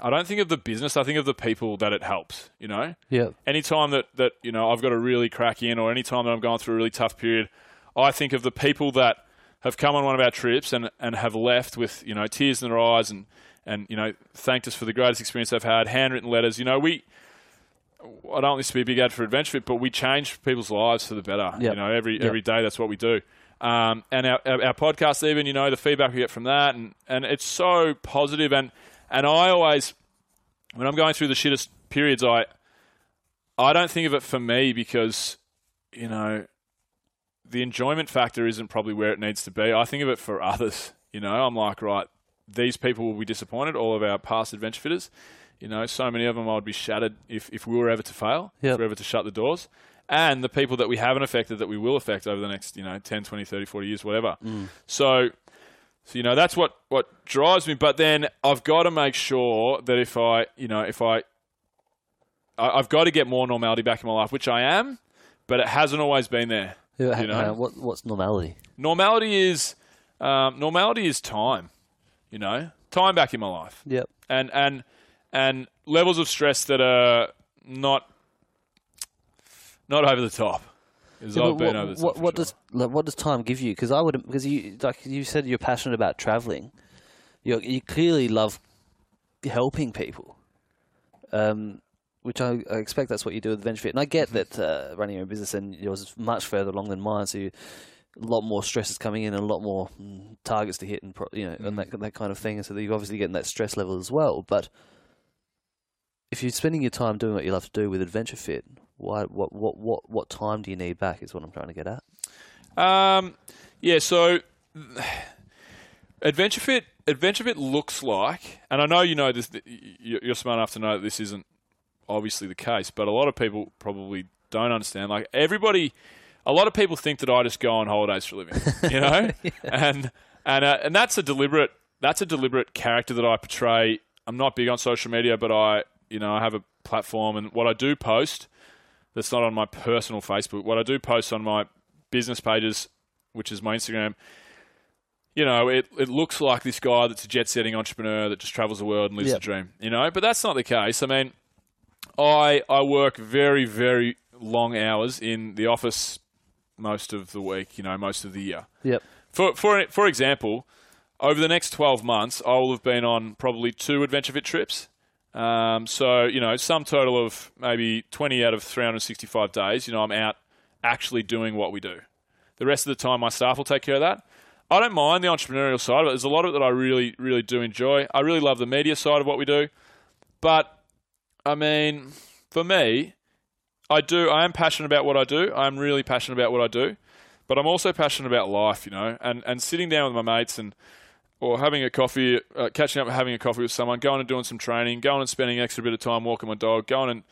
I don't think of the business. I think of the people that it helps. You know, Yep. anytime that, that you know I've got to really crack in, or anytime that I'm going through a really tough period, I think of the people that have come on one of our trips and, and have left with you know tears in their eyes and and you know thanked us for the greatest experience they've had, handwritten letters. You know we. I don't want this to be a big ad for Adventure Fit, but we change people's lives for the better. Yep. You know, every Yep. every day that's what we do. Um, and our, our, our podcast, even you know, the feedback we get from that, and, and it's so positive. And and I always, when I'm going through the shittest periods, I I don't think of it for me because, you know, the enjoyment factor isn't probably where it needs to be. I think of it for others. You know, I'm like, right, these people will be disappointed. All of our past adventure fitters, you know, so many of them I would be shattered if, if we were ever to fail, if we were ever to shut the doors. And the people that we haven't affected that we will affect over the next, you know, 10, 20, 30, 40 years, whatever. So, so, you know, that's what, what drives me. But then I've got to make sure that if I, you know, if I, I I've got to get more normality back in my life, which I am, but it hasn't always been there. Yeah, You know? what, what's normality? Normality is, um, normality is time, you know, time back in my life Yep. and and and levels of stress that are not not over the top. Yeah, I've been what, over the top. what, what sure. does like, what does time give you? Because I would because you like you said you're passionate about traveling. You you clearly love helping people, um, which I, I expect that's what you do with Adventure Fit. And I get Mm-hmm. that uh, running your own business and yours is much further along than mine, so you, a lot more stress is coming in and a lot more mm, targets to hit and pro, you know and Mm-hmm. that that kind of thing. And so you're obviously getting that stress level as well, but. If you're spending your time doing what you love to do with Adventure Fit, why, what, what, what, what time do you need back? Is what I'm trying to get at. Um, yeah, so Adventure Fit, Adventure Fit looks like, and I know you know this. that y- y- You're smart enough to know that this isn't obviously the case, but a lot of people probably don't understand. Like everybody, a lot of people think that I just go on holidays for a living, you know, and and uh, and that's a deliberate that's a deliberate character that I portray. I'm not big on social media, but I you know I have a platform, and what I do post that's not on my personal Facebook. What I do post on my business pages, which is my Instagram, you know, it, it looks like this guy that's a jet setting entrepreneur that just travels the world and lives Yep. the dream, you know, but that's not the case. I mean, I I work very very long hours in the office most of the week, you know, most of the year. Yep. For for for example, over the next twelve months, I will have been on probably two Adventure Fit trips. Um, so you know, some total of maybe twenty out of three hundred sixty-five days. You know, I'm out actually doing what we do. The rest of the time, my staff will take care of that. I don't mind the entrepreneurial side of it. There's a lot of it that I really, really do enjoy. I really love the media side of what we do. But, I mean, for me, I do. I am passionate about what I do. I'm really passionate about what I do. But I'm also passionate about life, you know, and, and sitting down with my mates and or having a coffee, uh, catching up and having a coffee with someone, going and doing some training, going and spending extra bit of time walking my dog, going and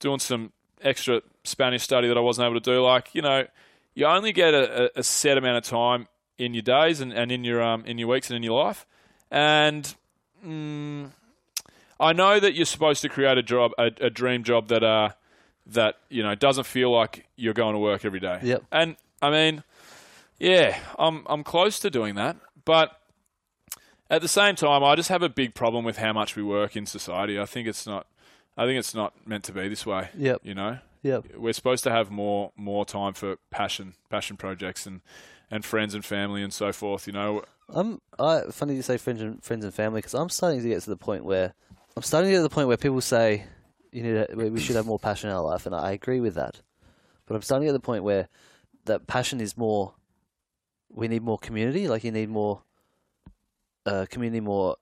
doing some extra Spanish study that I wasn't able to do. Like, you know, you only get a, a- a set amount of time in your days and, and in your um in your weeks and in your life. And mm, I know that you're supposed to create a job, a, a dream job that uh that you know doesn't feel like you're going to work every day. Yep. And I mean, yeah, I'm I'm close to doing that, but at the same time, I just have a big problem with how much we work in society. I think it's not. I think it's not meant to be this way. Yep. You know, Yep. we're supposed to have more more time for passion, passion projects, and and friends and family and so forth. You know, I'm. I funny you say friends and friends and family because I'm starting to get to the point where I'm starting to get to the point where people say you need to, we should have more passion in our life, and I agree with that. But I'm starting to get to the point where that passion is more. We need more community. Like you need more uh, community, more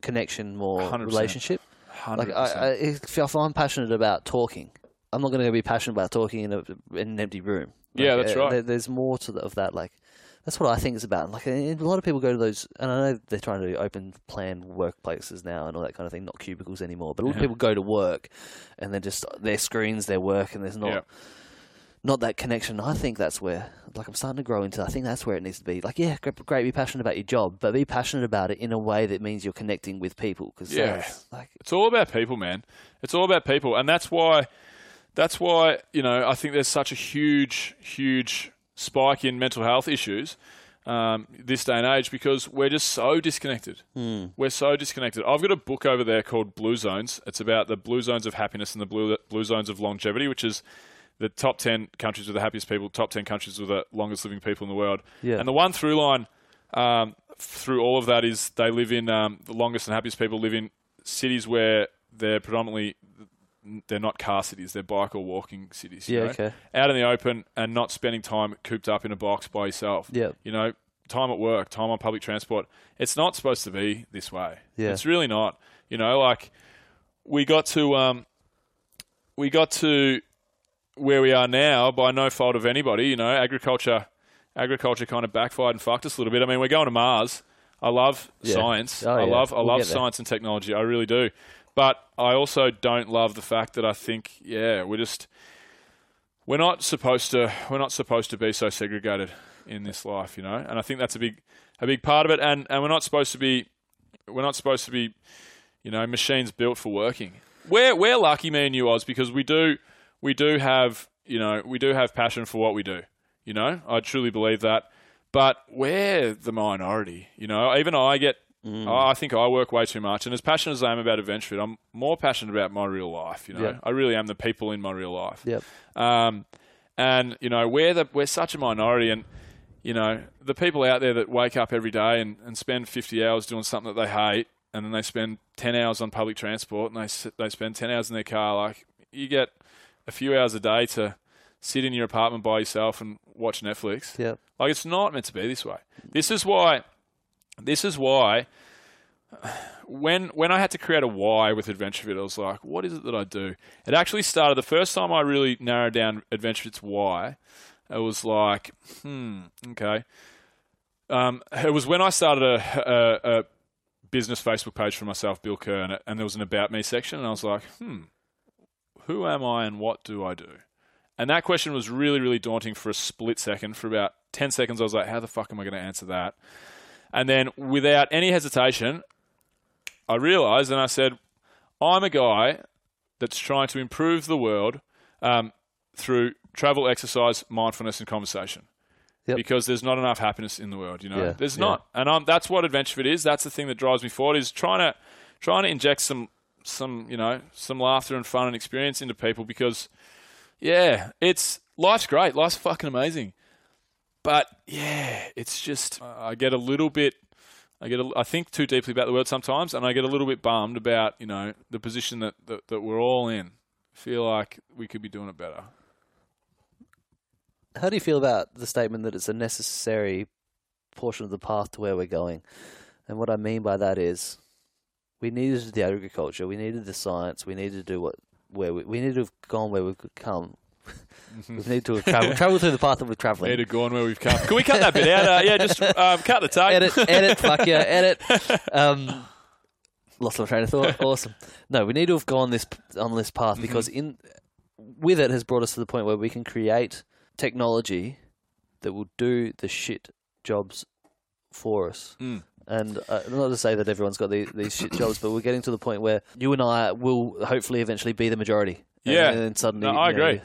connection, more 100%. relationship. Like 100%. I, I, if, if I'm passionate about talking, I'm not going to be passionate about talking in, a, in an empty room. Yeah, Like, that's uh, right. There, there's more to the, of that. Like that's what I think it's about. Like a lot of people go to those, and I know they're trying to do open plan workplaces now and all that kind of thing, not cubicles anymore. But a lot of people go to work, and they're just their screens, their work, and there's not Yeah. Not that connection. I think that's where, like, I'm starting to grow into. I think that's where it needs to be. Like, yeah, great, great be passionate about your job, but be passionate about it in a way that means you're connecting with people. Because Yeah. like It's all about people, man. It's all about people, and that's why. That's why you know I think there's such a huge, huge spike in mental health issues um, this day and age because we're just so disconnected. We're so disconnected. I've got a book over there called Blue Zones. It's about the blue zones of happiness and the blue blue zones of longevity, which is the top ten countries with the happiest people, top ten countries with the longest living people in the world. Yeah. And the one through line um, through all of that is they live in um, the longest and happiest people live in cities where they're predominantly they're not car cities, they're bike or walking cities. you Yeah, know? okay. Out in the open and not spending time cooped up in a box by yourself. Yeah. You know, time at work, time on public transport. It's not supposed to be this way. Yeah. It's really not. You know, like we got to um, we got to where we are now by no fault of anybody. You know, agriculture, agriculture kind of backfired and fucked us a little bit. I mean, we're going to Mars. I love Yeah. science. Oh, I yeah. love I We'll love science and technology. I really do. But I also don't love the fact that I think, yeah, we're just we're not supposed to we're not supposed to be so segregated in this life, you know. And I think that's a big a big part of it. And and we're not supposed to be we're not supposed to be, you know, machines built for working. We're we're lucky, me and you, Oz, because we do we do have you know we do have passion for what we do. You know, I truly believe that. But we're the minority. You know, even I get. I I think I work way too much, and as passionate as I am about Adventure I'm more passionate about my real life. You know, Yeah. I really am the people in my real life. Yep. Um, and you know, we're the we're such a minority, and you know, the people out there that wake up every day and, and spend 50 hours doing something that they hate, and then they spend 10 hours on public transport, and they they spend 10 hours in their car. Like you get a few hours a day to sit in your apartment by yourself and watch Netflix. Yep. Like it's not meant to be this way. This is why. This is why. When when I had to create a why with Adventure Fit, I was like, what is it that I do? It actually started the first time I really narrowed down Adventure Fit's why. It was like, hmm, okay. Um, it was when I started a, a, a business Facebook page for myself, Bill Kerr, and, it- and there was an About Me section, and I was like, hmm, who am I and what do I do? And that question was really, really daunting for a split second. For about 10 seconds, I was like, how the fuck am I going to answer that? And then, without any hesitation, I realized and I said, I'm a guy that's trying to improve the world um, through travel, exercise, mindfulness, and conversation. Yep. Because there's not enough happiness in the world, you know. Yeah, There's yeah. not, and um, that's what Adventure Fit is. That's the thing that drives me forward. Is trying to trying to inject some some you know some laughter and fun and experience into people because yeah, it's life's great. Life's fucking amazing. But yeah, it's just I get a little bit I get a, I think too deeply about the world sometimes and I get a little bit bummed about, you know, the position that that, that we're all in. Feel like we could be doing it better. How do you feel about the statement that it's a necessary portion of the path to where we're going? And what I mean by that is, we needed the agriculture, we needed the science, we needed to do what where we, we need to have gone where we could come. we need to have traveled, traveled through the path that we're traveling. Need to go on where we've come. Can we cut that bit out? Uh, yeah, just um, cut the tape. edit, edit, fuck yeah, edit. Um, lost my train of thought. Awesome. No, we need to have gone this on this path Mm-hmm. because in with it has brought us to the point where we can create technology that will do the shit jobs for us. Mm. And uh, not to say that everyone's got these, these shit jobs, but we're getting to the point where you and I will hopefully eventually be the majority. And Yeah. And then suddenly, No, I you know, agree.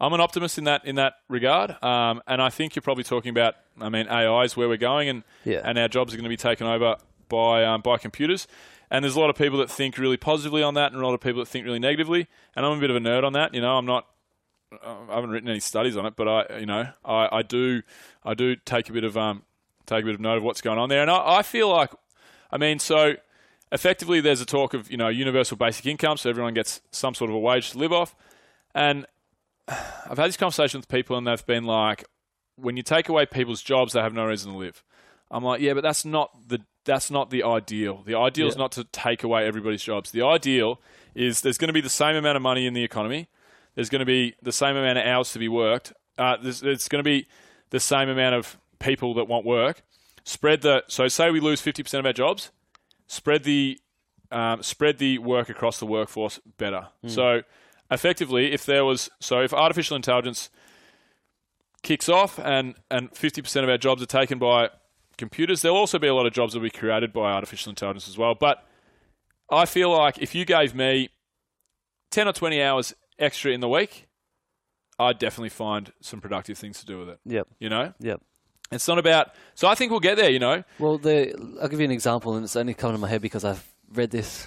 I'm an optimist in that in that regard, um, and I think you're probably talking about. I mean, AI is where we're going, and Yeah. and our jobs are going to be taken over by um, by computers. And there's a lot of people that think really positively on that, and a lot of people that think really negatively. And I'm a bit of a nerd on that. You know, I'm not. I haven't written any studies on it, but I, you know, I, I do, I do take a bit of um, take a bit of note of what's going on there, and I, I feel like, I mean, so effectively, there's a talk of you know universal basic income, so everyone gets some sort of a wage to live off, and I've had this conversation with people, and they've been like, when you take away people's jobs, they have no reason to live. I'm like, yeah, but that's not the that's not the ideal. The ideal is not to take away everybody's jobs. The ideal is there's going to be the same amount of money in the economy. There's going to be the same amount of hours to be worked. Uh, there's, there's going to be the same amount of people that want work. Spread the so say we lose 50% of our jobs. Spread the um, spread the work across the workforce better. So effectively, if there was so if artificial intelligence kicks off and and 50% of our jobs are taken by computers, there'll also be a lot of jobs that will be created by artificial intelligence as well. But I feel like if you gave me 10 or 20 hours extra in the week, I'd definitely find some productive things to do with it. Yep. You know, Yep. It's not about. So I think we'll get there. You know, Well, the, I'll give you an example, and it's only coming to my head because I've read this.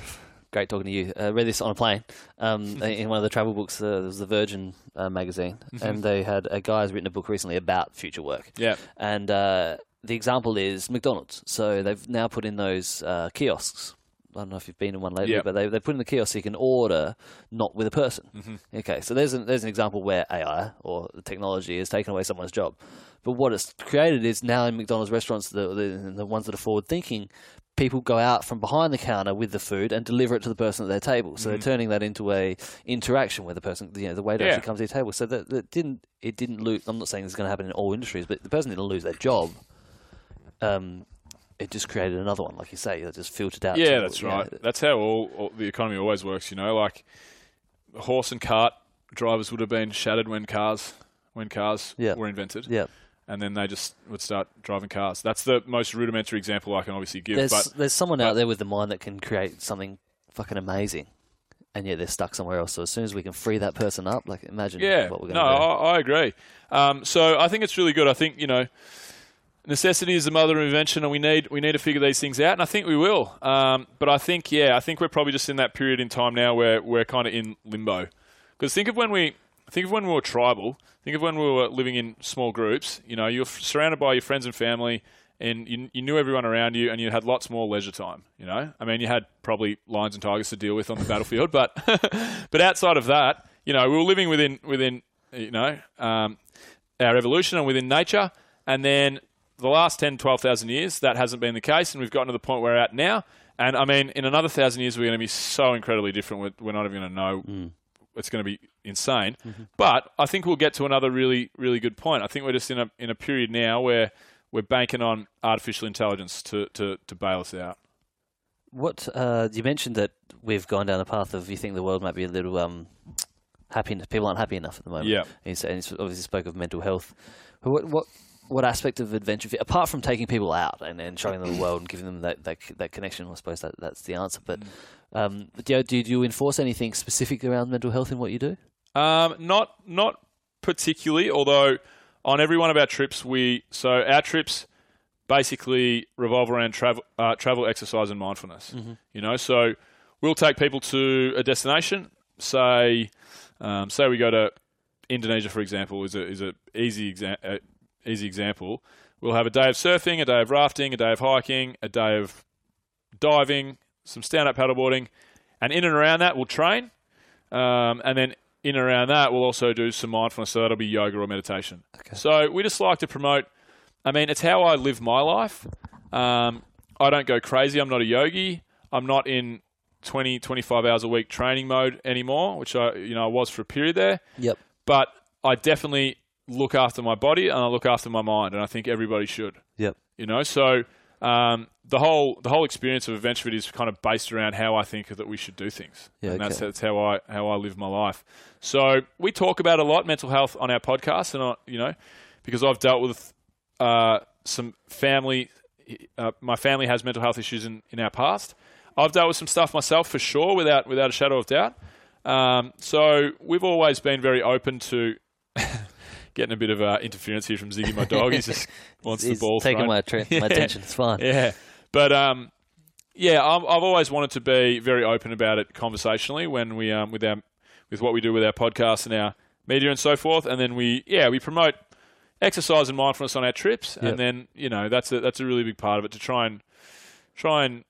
Great talking to you. Uh, read this on a plane um, in one of the travel books. Uh, it was the Virgin uh, magazine, and they had a guy guy's written a book recently about future work. Yeah. And uh, the example is McDonald's. So they've now put in those uh, kiosks. I don't know if you've been in one lately, Yeah. but they they put in the kiosk so you can order not with a person. Mm-hmm. Okay, so there's an, there's an example where AI or the technology has taken away someone's job. But what it's created is now in McDonald's restaurants, the the, the ones that are forward thinking, people go out from behind the counter with the food and deliver it to the person at their table. So they're turning that into a interaction where the person, you know, the waiter Mm. Yeah. actually comes to your table. So that, that didn't it didn't lose. I'm not saying it's going to happen in all industries, but the person didn't lose their job. Um, it just created another one, like you say, that just filtered out. Yeah, to- that's you know, right. That's how all, all the economy always works. You know, like horse and cart drivers would have been shattered when cars when cars Yeah. were invented. Yeah. And then they just would start driving cars. That's the most rudimentary example I can obviously give. There's but there's someone out there with the mind that can create something fucking amazing, and yet they're stuck somewhere else. So as soon as we can free that person up, like imagine yeah, what we're going to do. I, I agree. Um, so I think it's really good. I think you know, necessity is the mother of invention, and we need we need to figure these things out, and I think we will. Um, but I think yeah, I think we're probably just in that period in time now where we're kind of in limbo. Because think of when we think of when we were tribal. Think of when we were living in small groups. You know, you're surrounded by your friends and family, and you, you knew everyone around you, and you had lots more leisure time. You know, I mean, you had probably lions and tigers to deal with on the battlefield, but but outside of that, you know, we were living within within you know um, our evolution and within nature, and then the last 10, 12,000 years, that hasn't been the case, and we've gotten to the point where we're at now. And I mean, in another thousand years, we're going to be so incredibly different. We're, we're not even going to know. It's going to be insane. But I think we'll get to another really, really good point. I think we're just in a in a period now where we're banking on artificial intelligence to, to, to bail us out. What uh, you mentioned that we've gone down the path of you think the world might be a little um, happy. People aren't happy enough at the moment. Yeah. and you said- and you obviously spoke of mental health. What what what aspect of adventure, apart from taking people out and, and showing them the world and giving them that, that that connection, I suppose that that's the answer. But um, do, you, do you enforce anything specific around mental health in what you do? Um, not not particularly, although on every one of our trips, we so our trips basically revolve around travel, uh, travel, exercise, and mindfulness. You know, so we'll take people to a destination. Say, um, say we go to Indonesia, for example, is a is a easy exa- uh, easy example. We'll have a day of surfing, a day of rafting, a day of hiking, a day of diving, some stand up paddleboarding, and in and around that we'll train. Um, and then in and around that, we'll also do some mindfulness. So that'll be yoga or meditation. So we just like to promote. I mean, it's how I live my life. Um, I don't go crazy. I'm not a yogi. I'm not in 20, 25 hours a week training mode anymore, which I, you know, I was for a period there. Yep. But I definitely look after my body and I look after my mind, and I think everybody should. Yep. You know, so um, the whole the whole experience of AdventureFit is kind of based around how I think that we should do things, Yeah, and that's that's how I how I live my life. So we talk about a lot mental health on our podcast, and I, you know, because I've dealt with uh, some family. Uh, my family has mental health issues in, in our past. I've dealt with some stuff myself for sure, without without a shadow of doubt. Um, so we've always been very open to getting a bit of uh, interference here from Ziggy, my dog. He just wants He's the ball taking thrown. my, tra- my Yeah. attention. It's fine. Yeah, but um, yeah, I'm, I've always wanted to be very open about it conversationally when we um with our with what we do with our podcast and our media and so forth, and then we yeah we promote exercise and mindfulness on our trips, Yep. and then you know that's a that's a really big part of it to try and try and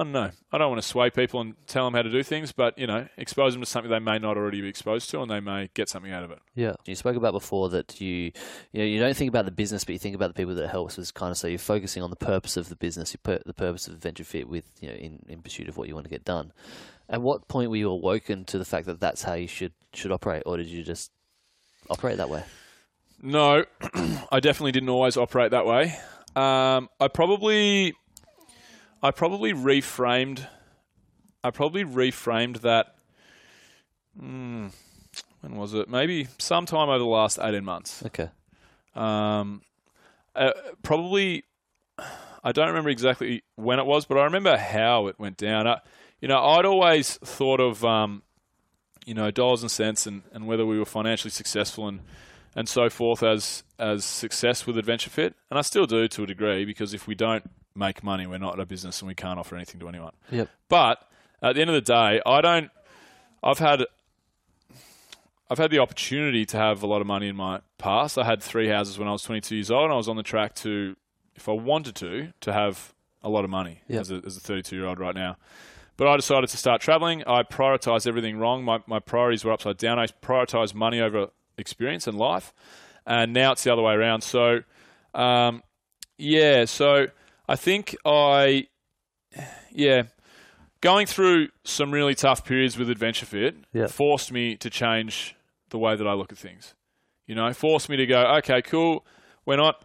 I don't know. I don't want to sway people and tell them how to do things, but you know, expose them to something they may not already be exposed to, and they may get something out of it. Yeah, you spoke about before that you, you know, you don't think about the business, but you think about the people that it helps. Is kind of so you're focusing on the purpose of the business, put the purpose of Venture Fit with you know in, in pursuit of what you want to get done. At what point were you awoken to the fact that that's how you should should operate, or did you just operate that way? No, I definitely didn't always operate that way. Um, I probably, I probably reframed, I probably reframed that. Hmm, when was it? Maybe sometime over the last eighteen months. Okay. Um, uh, probably, I don't remember exactly when it was, but I remember how it went down. I, you know, I'd always thought of, um, you know, dollars and cents and, and whether we were financially successful and, and so forth as as success with Adventure Fit, and I still do to a degree because if we don't make money, we're not a business and we can't offer anything to anyone. Yep. But at the end of the day, I don't. I've had. I've had the opportunity to have a lot of money in my past. I had three houses when I was 22 years old, and I was on the track to, if I wanted to, to have a lot of money Yep. as, a, as a 32 year old right now. But I decided to start traveling. I prioritized everything wrong. My, my priorities were upside down. I prioritized money over experience and life. And now it's the other way around. So, um, yeah, so I think I, yeah, going through some really tough periods with Adventure Fit Yeah. forced me to change the way that I look at things. You know, forced me to go, okay, cool. We're not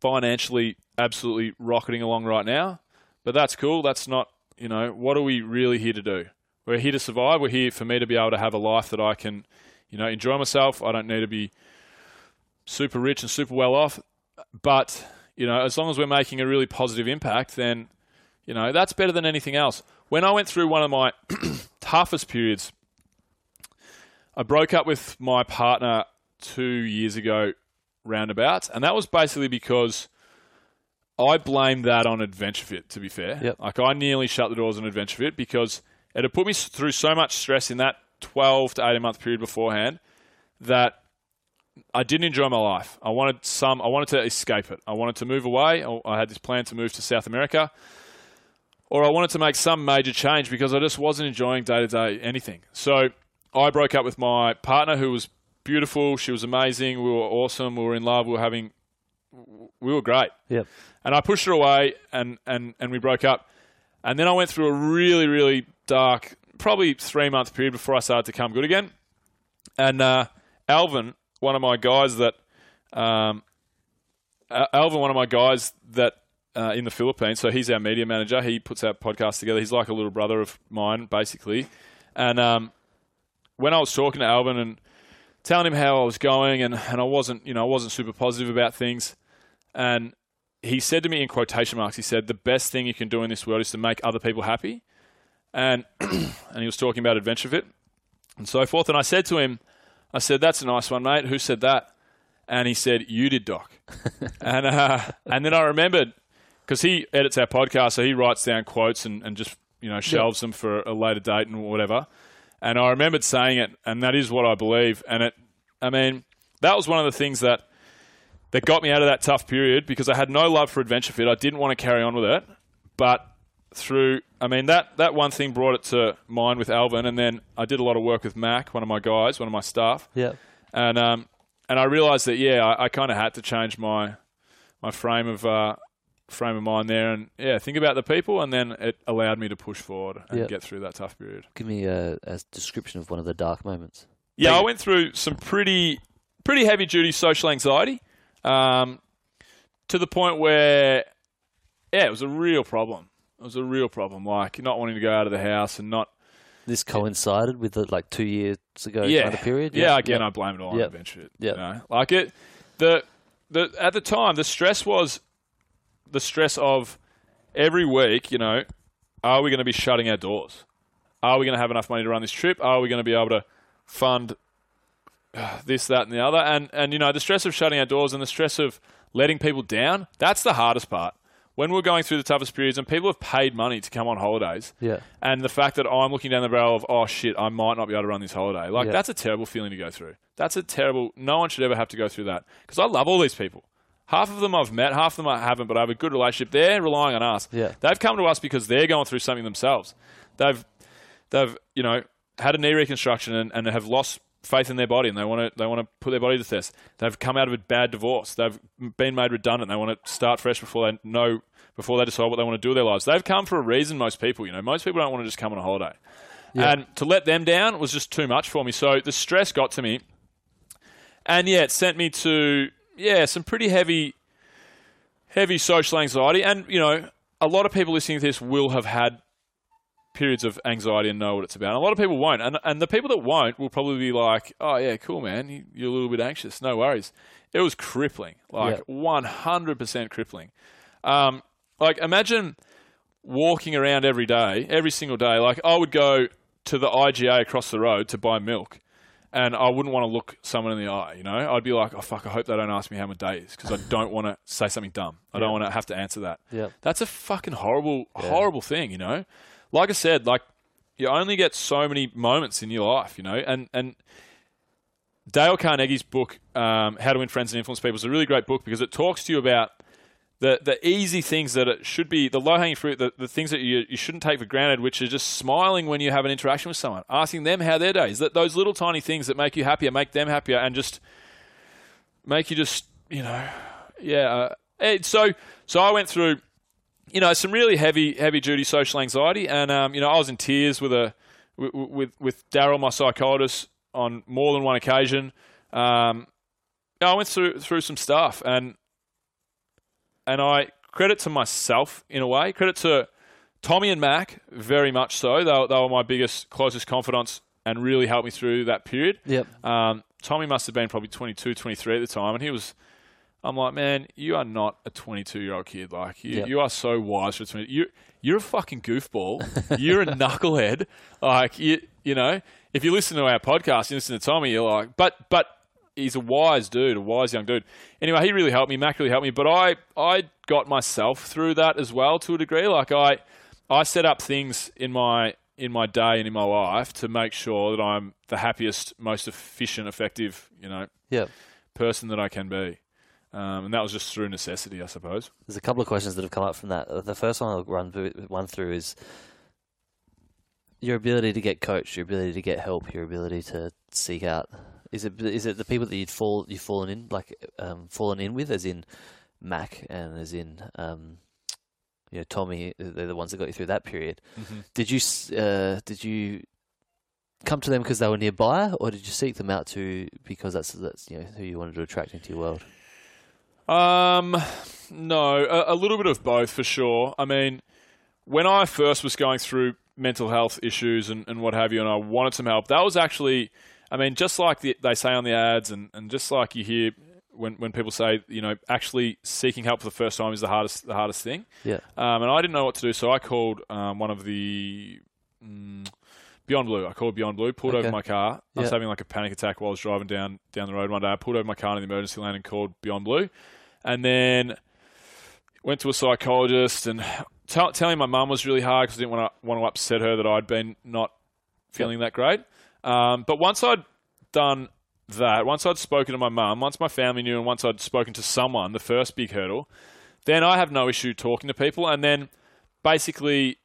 financially absolutely rocketing along right now, but that's cool. That's not, you know, what are we really here to do? We're here to survive. We're here for me to be able to have a life that I can, you know, enjoy myself. I don't need to be super rich and super well off, but you know, as long as we're making a really positive impact, then you know that's better than anything else. When I went through one of my toughest periods, I broke up with my partner two years ago, roundabouts, and that was basically because I blamed that on Adventure Fit. To be fair, Yep. like I nearly shut the doors on Adventure Fit because it had put me through so much stress in that twelve to eighteen month period beforehand that I didn't enjoy my life. I wanted some. I wanted to escape it. I wanted to move away. I- had this plan to move to South America, or I wanted to make some major change because I just wasn't enjoying day to day anything. So I broke up with my partner, who was beautiful. She was amazing. We were awesome. We were in love. We were having. We were great. Yep. And I pushed her away, and and and we broke up. And then I went through a really really dark, probably three month period before I started to come good again. And uh, Alvin, one of my guys that, um, Alvin, one of my guys that uh, in the Philippines, so he's our media manager. He puts our podcast together. He's like a little brother of mine, basically. And um, when I was talking to Alvin and telling him how I was going, and, and I wasn't, you know, I wasn't super positive about things, and he said to me in quotation marks, he said, "The best thing you can do in this world is to make other people happy." And and he was talking about Adventure Fit and so forth. And I said to him, I said, "That's a nice one, mate. Who said that?" And he said, "You did, Doc." and uh, and then I remembered because he edits our podcast, so he writes down quotes and, and just you know shelves them for a later date and whatever. And I remembered saying it, and that is what I believe. And it, I mean, that was one of the things that that got me out of that tough period because I had no love for Adventure Fit. I didn't want to carry on with it, but through, I mean, that, that one thing brought it to mind with Alvin, and then I did a lot of work with Mac, one of my guys, one of my staff, Yep. and um, and I realised that yeah, I, I kind of had to change my my frame of uh, frame of mind there, and yeah, think about the people, and then it allowed me to push forward and Yep. get through that tough period. Give me a, a description of one of the dark moments. Yeah, I went through some pretty pretty heavy duty social anxiety, um, to the point where, yeah, it was a real problem. It was a real problem, like not wanting to go out of the house and not. This coincided with the like two years ago Yeah, kind of period. Yeah, Yep. again, Yep. I blame it all on Yep. adventure. You know? like it, the the at the time the stress was the stress of every week. You know, are we going to be shutting our doors? Are we going to have enough money to run this trip? Are we going to be able to fund this, that, and the other? And and you know, the stress of shutting our doors and the stress of letting people down. That's the hardest part. When we're going through the toughest periods and people have paid money to come on holidays, Yeah. and the fact that I'm looking down the barrel of, oh shit, I might not be able to run this holiday. Like, Yeah. that's a terrible feeling to go through. That's a terrible, no one should ever have to go through that. Because I love all these people. Half of them I've met, half of them I haven't, but I have a good relationship. They're relying on us. Yeah. They've come to us because they're going through something themselves. They've, they've, you know, had a knee reconstruction and, and have lost faith in their body and they want to they want to put their body to test. They've come out of a bad divorce. They've been made redundant. They want to start fresh before they know before they decide what they want to do with their lives. They've come for a reason. Most people, you know, most people don't want to just come on a holiday. And to let them down was just too much for me. So the stress got to me, and yeah, it sent me to yeah some pretty heavy, heavy social anxiety. And you know, a lot of people listening to this will have had periods of anxiety and know what it's about. And a lot of people won't, and and the people that won't will probably be like, "Oh yeah, cool, man. You- You're a little bit anxious. No worries." It was crippling, like one hundred percent crippling. Um, like imagine walking around every day, every single day. Like I would go to the IGA across the road to buy milk, and I wouldn't want to look someone in the eye. You know, I'd be like, "Oh fuck, I hope they don't ask me how my day is," because I don't want to say something dumb. I don't want to have to answer that. Yep. That's a fucking horrible, horrible thing, you know. Like I said, like you only get so many moments in your life, you know, and and Dale Carnegie's book, um, How to Win Friends and Influence People, is a really great book because it talks to you about the the easy things that it should be, the low hanging fruit, the, the things that you, you shouldn't take for granted, which are just smiling when you have an interaction with someone, asking them how their day is. That those little tiny things that make you happier, make them happier, and just make you just you know, yeah. Uh, so so I went through you know, some really heavy, heavy duty social anxiety, and um, you know, I was in tears with a with with, with Daryl, my psychologist, on more than one occasion. Um, I went through through some stuff, and and I credit to myself in a way, credit to Tommy and Mac very much so. They, were- they were my biggest, closest confidants, and really helped me through that period. Yep. Um, Tommy must have been probably 22, 23 at the time, and he was. I'm like, man, you are not a 22 year old kid. Like, you, Yep. you are so wise for 20. You, you're a fucking goofball. you're a knucklehead. Like, you, you know, if you listen to our podcast, you listen to Tommy, you're like, but, but he's a wise dude, a wise young dude. Anyway, he really helped me. Mac really helped me, but I, I got myself through that as well to a degree. Like, I, I set up things in my in my day and in my life to make sure that I'm the happiest, most efficient, effective, you know, person that I can be. Um, and that was just through necessity, I suppose. There's a couple of questions that have come up from that. The first one I'll run one through is your ability to get coached, your ability to get help, your ability to seek out. Is it is it the people that you'd fall you've fallen in like um, fallen in with, as in Mac and as in um, you know Tommy? They're the ones that got you through that period. Did you uh, did you come to them because they were nearby, or did you seek them out to because that's that's you know who you wanted to attract into your world? Um, no, a, a little bit of both for sure. I mean, when I first was going through mental health issues and, and what have you, and I wanted some help, that was actually, I mean, just like the, they say on the ads, and, and just like you hear when, when people say, you know, actually seeking help for the first time is the hardest the hardest thing. Yeah. Um, and I didn't know what to do, so I called um, one of the mm, Beyond Blue. I called Beyond Blue, pulled over my car. I was having like a panic attack while I was driving down down the road one day. I pulled over my car in the emergency lane and called Beyond Blue, and then went to a psychologist and tell, telling my mum was really hard because I didn't want to want to upset her that I'd been not feeling that great. Um, but once I'd done that, once I'd spoken to my mum, once my family knew, and once I'd spoken to someone, the first big hurdle, then I have no issue talking to people. And then basically,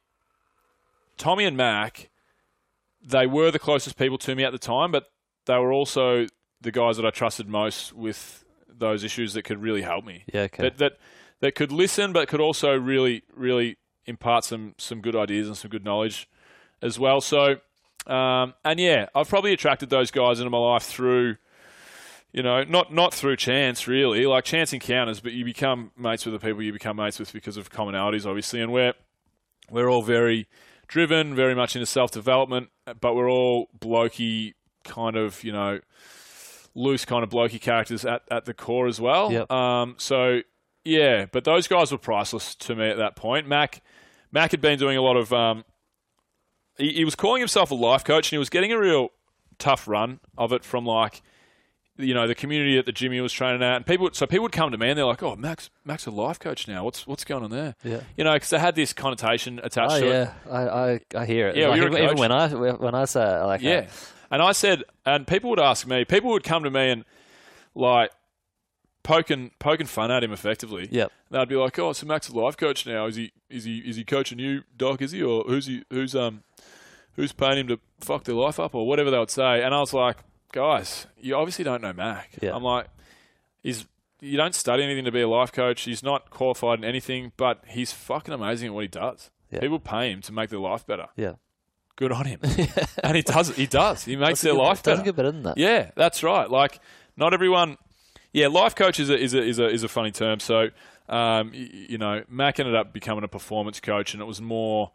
Tommy and Mac, they were the closest people to me at the time, but they were also the guys that I trusted most with those issues that could really help me. Yeah, okay. That that that could listen, but could also really really impart some some good ideas and some good knowledge as well. So, um, and yeah, I've probably attracted those guys into my life through, you know, not not through chance really, like chance encounters, but you become mates with the people you become mates with because of commonalities, obviously, and we're we're all very driven, very much into self development, but we're all blokey kind of, you know, loose kind of blokey characters at, at the core as well. Yep. Um, so yeah, but those guys were priceless to me at that point. Mac Mac had been doing a lot of um, he, he was calling himself a life coach and he was getting a real tough run of it from like you know the community at the gym he was training at, and people. So people would come to me and they're like, "Oh, Mac's, Mac's, a life coach now. What's what's going on there?" Yeah. you know, because they had this connotation attached Oh to it. yeah, I, I, I hear it. Yeah, Like, even, when I when I say it, like Yeah. And I said, and people would ask me, people would come to me and like poking poking fun at him effectively. Yep. They'd be like, "Oh, so Mac's a life coach now? Is he is he is he coaching you, Doc? Is he or who's he who's um who's paying him to fuck their life up or whatever they would say?" And I was like, "Guys, you obviously don't know Mac." Yeah. I'm like, "He's you don't study anything to be a life coach. He's not qualified in anything, but he's fucking amazing at what he does. Yeah. People pay him to make their life better. yeah. Good on him." and he does. He does. He makes their Doesn't get- life better. Doesn't get better than that. Yeah, that's right. Like not everyone. Yeah, life coach is a is a is a, is a funny term. So, um, you know, Mac ended up becoming a performance coach, and it was more,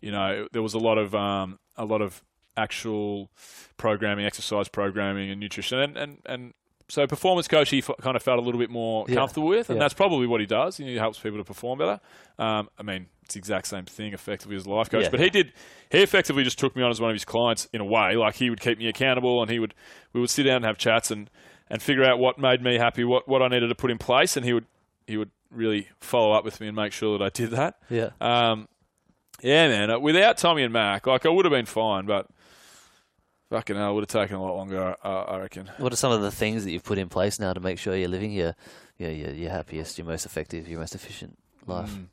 you know, there was a lot of um, a lot of actual programming, exercise programming, and nutrition, and and, and so performance coach he f- kind of felt a little bit more Yeah, comfortable with, and yeah. that's probably what he does. He helps people to perform better. Um, I mean, it's the exact same thing effectively as a life coach, Yeah. but he did he effectively just took me on as one of his clients in a way. Like he would keep me accountable, and he would we would sit down and have chats and and figure out what made me happy, what what I needed to put in place, and he would he would really follow up with me and make sure that I did that. Yeah. Um, yeah, man. uh, Without Tommy and Mac, like I would have been fine, but fucking hell, it would have taken a lot longer. I, I reckon. What are some of the things that you've put in place now to make sure you're living your, your, your, your happiest, your most effective, your most efficient life? Mm.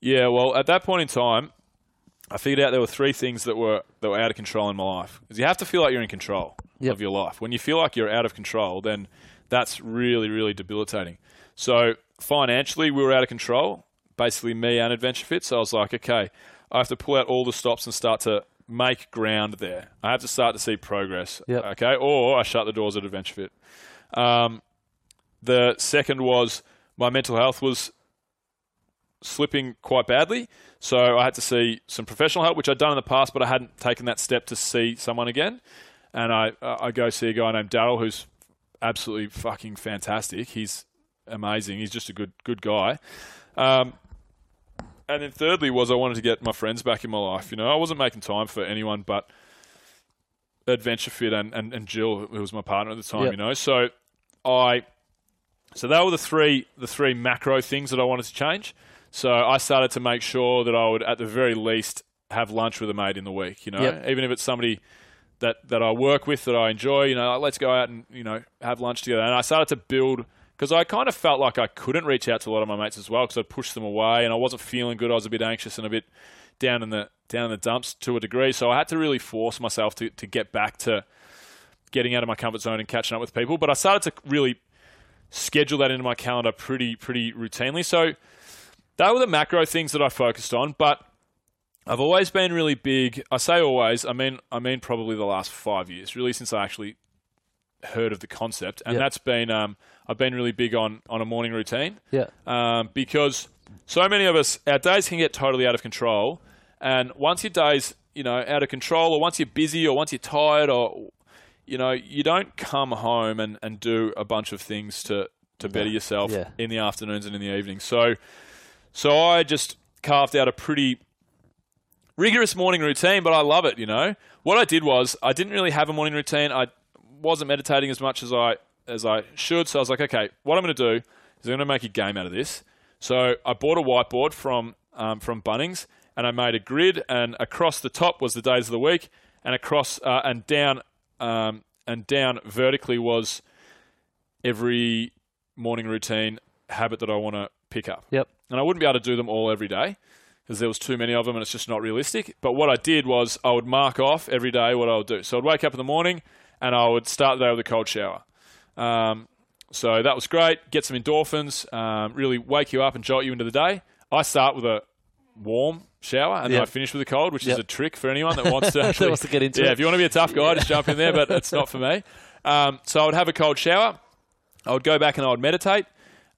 Yeah, well, at that point in time, I figured out there were three things that were that were out of control in my life. Because you have to feel like you're in control Yep. of your life. When you feel like you're out of control, then that's really, really debilitating. So financially, we were out of control. basically me and AdventureFit. So I was like, okay, I have to pull out all the stops and start to make ground there. I have to start to see progress. Yep. Okay, or I shut the doors at AdventureFit. Um, the second was my mental health was slipping quite badly. So I had to see some professional help, which I'd done in the past, but I hadn't taken that step to see someone again. And I, I go see a guy named Daryl, who's absolutely fucking fantastic. He's amazing. He's just a good good guy. Um, and then thirdly was I wanted to get my friends back in my life. You know, I wasn't making time for anyone but AdventureFit and, and, and Jill, who was my partner at the time. Yep. You know, so I so they were the three the three macro things that I wanted to change. So I started to make sure that I would, at the very least, have lunch with a mate in the week. You know, Yep. even if it's somebody that that I work with that I enjoy. You know, like, let's go out and you know have lunch together. And I started to build because I kind of felt like I couldn't reach out to a lot of my mates as well because I'd pushed them away and I wasn't feeling good. I was a bit anxious and a bit down in the down in the dumps to a degree. So I had to really force myself to to get back to getting out of my comfort zone and catching up with people. But I started to really schedule that into my calendar pretty pretty routinely. So they were the macro things that I focused on, but I've always been really big. I say always. I mean, I mean probably the last five years, really, since I actually heard of the concept, and Yep. that's been um, I've been really big on on a morning routine Yeah. um, because so many of us our days can get totally out of control, and once your days you know out of control, or once you're busy, or once you're tired, or you know you don't come home and, and do a bunch of things to to better yourself Yeah. in the afternoons and in the evenings. So so I just carved out a pretty rigorous morning routine, but I love it. You know, what I did was I didn't really have a morning routine. I wasn't meditating as much as I as I should. So I was like, okay, what I'm going to do is I'm going to make a game out of this. So I bought a whiteboard from um, from Bunnings, and I made a grid, and across the top was the days of the week, and across uh, and down um, and down vertically was every morning routine habit that I want to pick up Yep. and I wouldn't be able to do them all every day because there was too many of them and it's just not realistic. But what I did was I would mark off every day what I would do. So I'd wake up in the morning and I would start the day with a cold shower. Um, so that was great. Get some endorphins, um, really wake you up and jolt you into the day. I start with a warm shower and then I finish with a cold, which is a trick for anyone that wants to actually wants to get into yeah, it. if you want to be a tough guy, just jump in there. But it's not for me. Um, so I would have a cold shower. I would go back and I would meditate,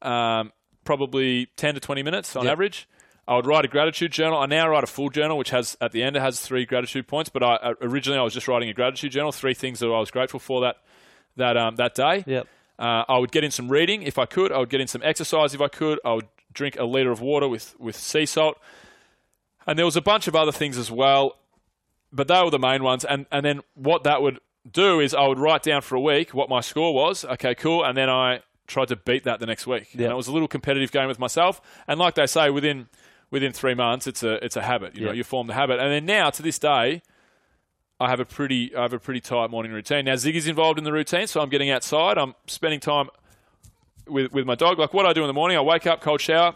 um, probably ten to twenty minutes on Yep. average. I would write a gratitude journal. I now write a full journal, which has at the end it has three gratitude points. But I, uh, originally I was just writing a gratitude journal, three things that I was grateful for that that um, that day. Yep. Uh, I would get in some reading if I could. I would get in some exercise if I could. I would drink a liter of water with with sea salt, and there was a bunch of other things as well. But they were the main ones. And and then what that would do is I would write down for a week what my score was. Okay, cool. And then I tried to beat that the next week. Yeah. And it was a little competitive game with myself. And like they say, within within three months, it's a it's a habit. You know, you form the habit. And then now to this day, I have a pretty I have a pretty tight morning routine. Now Ziggy's involved in the routine, so I'm getting outside. I'm spending time with with my dog. Like what I do in the morning, I wake up, cold shower,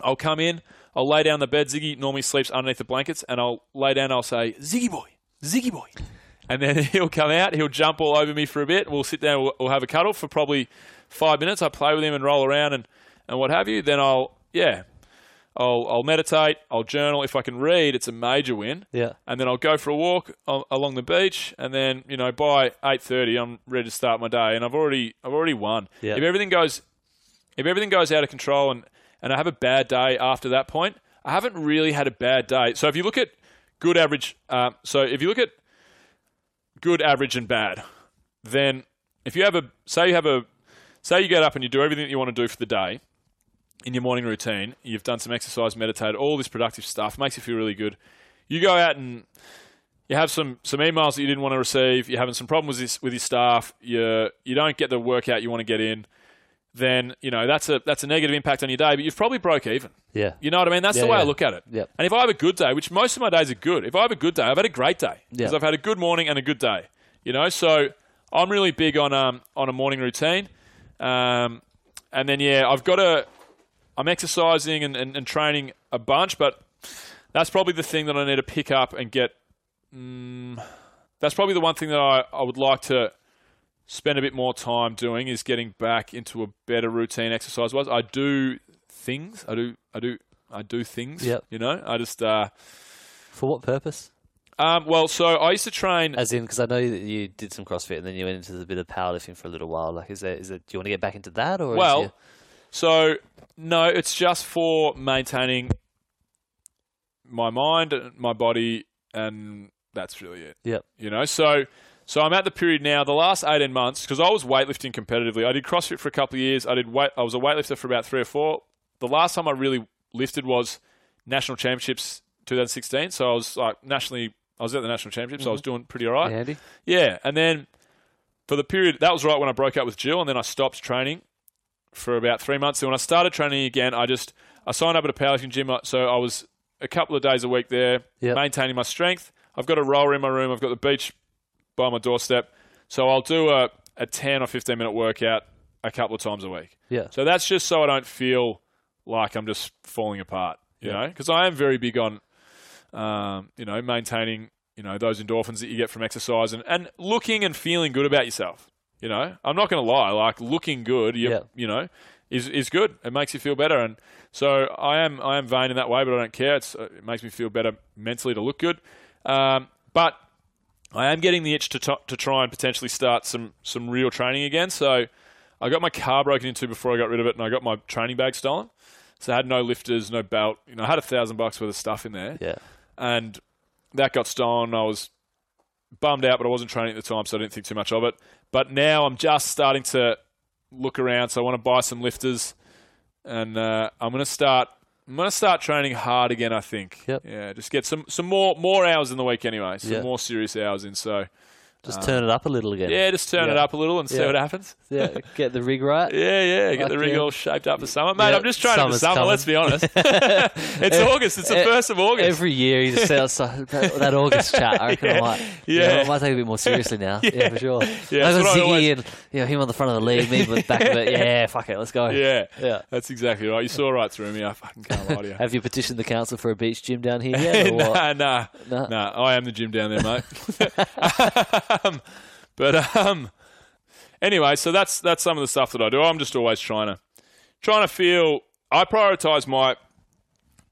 I'll come in, I'll lay down the bed. Ziggy normally sleeps underneath the blankets, and I'll lay down. I'll say, "Ziggy boy, Ziggy boy," and then he'll come out. He'll jump all over me for a bit. We'll sit down. We'll, we'll have a cuddle for probably five minutes. I play with him and roll around and and what have you. Then I'll yeah, I'll I'll meditate. I'll journal. If I can read, it's a major win Yeah. and then I'll go for a walk along the beach, and then you know by eight thirty I'm ready to start my day, and I've already I've already won. Yeah. If everything goes if everything goes out of control and and I have a bad day after that point, I haven't really had a bad day. So if you look at good average, uh, so if you look at good average and bad, then if you have a say you have a say you get up and you do everything that you want to do for the day in your morning routine, you've done some exercise, meditated, all this productive stuff, makes you feel really good. You go out and you have some, some emails that you didn't want to receive, you're having some problems with, this, with your staff, you, you don't get the workout you want to get in, then, you know, that's a, that's a negative impact on your day, but you've probably broke even. Yeah. You know what I mean? That's the Yeah, way I look at it. Yep. And if I have a good day, which most of my days are good, if I have a good day, I've had a great day because Yeah. I've had a good morning and a good day. You know, so I'm really big on um, on a morning routine, um, and then yeah, I've got a I'm exercising and, and, and training a bunch, but that's probably the thing that I need to pick up and get. Mm, that's probably the one thing that I, I would like to spend a bit more time doing is getting back into a better routine exercise wise. I do things. I do I do I do things. Yep. You know, I just. Uh, For what purpose? um, well, so I used to train. As in, because I know that you did some CrossFit and then you went into a bit of powerlifting for a little while. Like, is there, is it? Do you want to get back into that, or Well, so no, it's just for maintaining my mind, and my body, and that's really it. Yep. You know, so so I'm at the period now. The last 18 months, because I was weightlifting competitively. I did CrossFit for a couple of years. I did weight. I was a weightlifter for about three or four. The last time I really lifted was national championships 2016. So I was like nationally. I was at the national championships. So I was mm-hmm. doing pretty all right. Andy? Yeah, and then for the period that was right when I broke up with Jill, and then I stopped training for about three months. And when I started training again, I just I signed up at a powerlifting gym, uh, so I was a couple of days a week there, Yep. maintaining my strength. I've got a roller in my room. I've got the beach by my doorstep, so I'll do a, a ten or fifteen minute workout a couple of times a week. Yeah. So that's just so I don't feel like I'm just falling apart, you know, because I am very big on, um, you know, maintaining, you know, those endorphins that you get from exercise and, and looking and feeling good about yourself. You know, I'm not going to lie, like looking good, you, Yeah. you know, is is good. It makes you feel better, and so I am I am vain in that way, but I don't care. It's, it makes me feel better mentally to look good. Um, but I am getting the itch to, t- to try and potentially start some some real training again. So I got my car broken into before I got rid of it, and I got my training bag stolen. So I had no lifters, no belt. You know, I had a thousand bucks worth of stuff in there, Yeah. and that got stolen. I was bummed out, but I wasn't training at the time, so I didn't think too much of it. But now I'm just starting to look around, so I want to buy some lifters, and uh, I'm going to start. I'm going to start training hard again. I think. Yep. Yeah, just get some some more more hours in the week anyway. Some Yeah. more serious hours in. So Just turn it up a little again. yeah, just turn it Yeah. up a little and see Yeah. what happens. Yeah. Get the rig right. Yeah, yeah, get the Fuck rig yeah. all shaped up for summer, mate. Yeah, I'm just training for summer's summer. coming. Let's be honest. it's August. It's the first of August. Every year you just say outside that, that August chat. I reckon I might. Yeah. I might take it a bit more seriously now. Yeah, for sure. Yeah, I that's got what I Ziggy always- and you know him on the front of the lead, me at the back of it. Yeah, fuck it, let's go. yeah, Yeah. that's exactly right. You saw right through me. I fucking can't lie to you. Have you petitioned the council for a beach gym down here yet? Or what? nah, nah, Nah. nah. I am the gym down there, mate. um, but um, anyway, so that's that's some of the stuff that I do. I'm just always trying to trying to feel. I prioritize my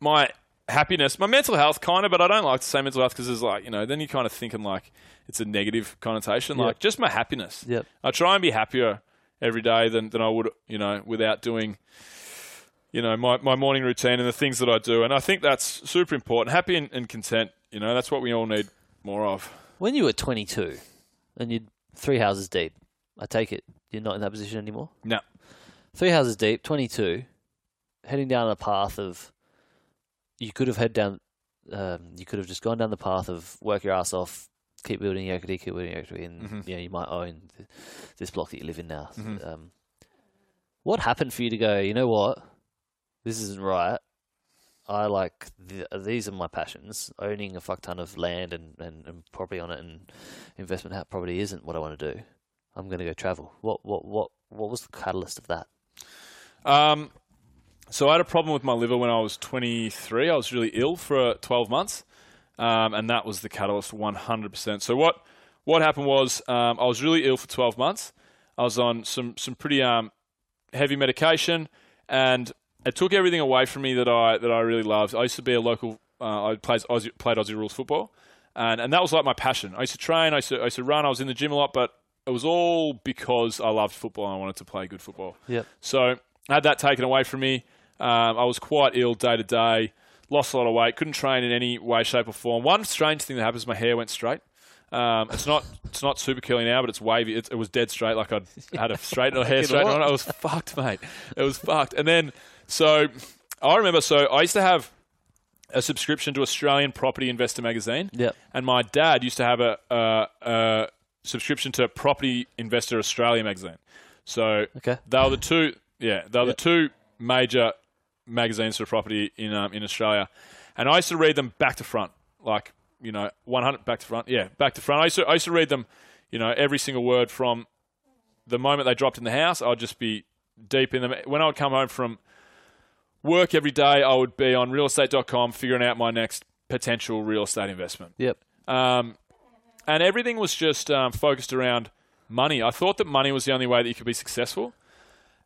my happiness, my mental health, kind of. But I don't like to say mental health because it's like you know, then you're kind of thinking like it's a negative connotation. Like just my happiness. Yep. I try and be happier every day than, than I would, you know, without doing, you know, my, my morning routine and the things that I do. And I think that's super important. Happy and, and content, you know, that's what we all need more of. When you were 22 and you're three houses deep, I take it you're not in that position anymore? No. Three houses deep, 22, heading down a path of. You could have head down. Um, you could have just gone down the path of work your ass off, keep building your equity, keep building your equity, and Mm-hmm. you know you might own th- this block that you live in now. Um, what happened for you to go? You know what? This isn't right. I like th- these are my passions. Owning a fuck ton of land and, and, and property on it and investment property isn't what I want to do. I'm going to go travel. What what what what was the catalyst of that? Um, so I had a problem with my liver when I was 23. I was really ill for 12 months, um, and that was the catalyst 100%. So what what happened was um, I was really ill for 12 months. I was on some some pretty um, heavy medication, and it took everything away from me that I that I really loved. I used to be a local. Uh, I played Aussie, played Aussie rules football, and and that was like my passion. I used to train. I used to, I used to run. I was in the gym a lot, but it was all because I loved football and I wanted to play good football. Yep. So I had that taken away from me. Um, I was quite ill day to day, lost a lot of weight, couldn't train in any way, shape, or form. One strange thing that happened is my hair went straight. Um, it's not it's not super curly now, but it's wavy. It, it was dead straight, like I'd had a straight hair straight on. I was fucked, mate. It was fucked. And then so I remember. So I used to have a subscription to Australian Property Investor magazine. Yep. And my dad used to have a, a, a subscription to Property Investor Australia magazine. So Okay. they were the two. Yeah, they were Yep. the two major magazines for property in um, in Australia, and I used to read them back to front, like you know, 100 back to front. Yeah, back to front. I used to I used to read them, you know, every single word from the moment they dropped in the house. I'd just be deep in them. When I would come home from work every day, I would be on realestate.com figuring out my next potential real estate investment. Yep. Um, and everything was just um, focused around money. I thought that money was the only way that you could be successful.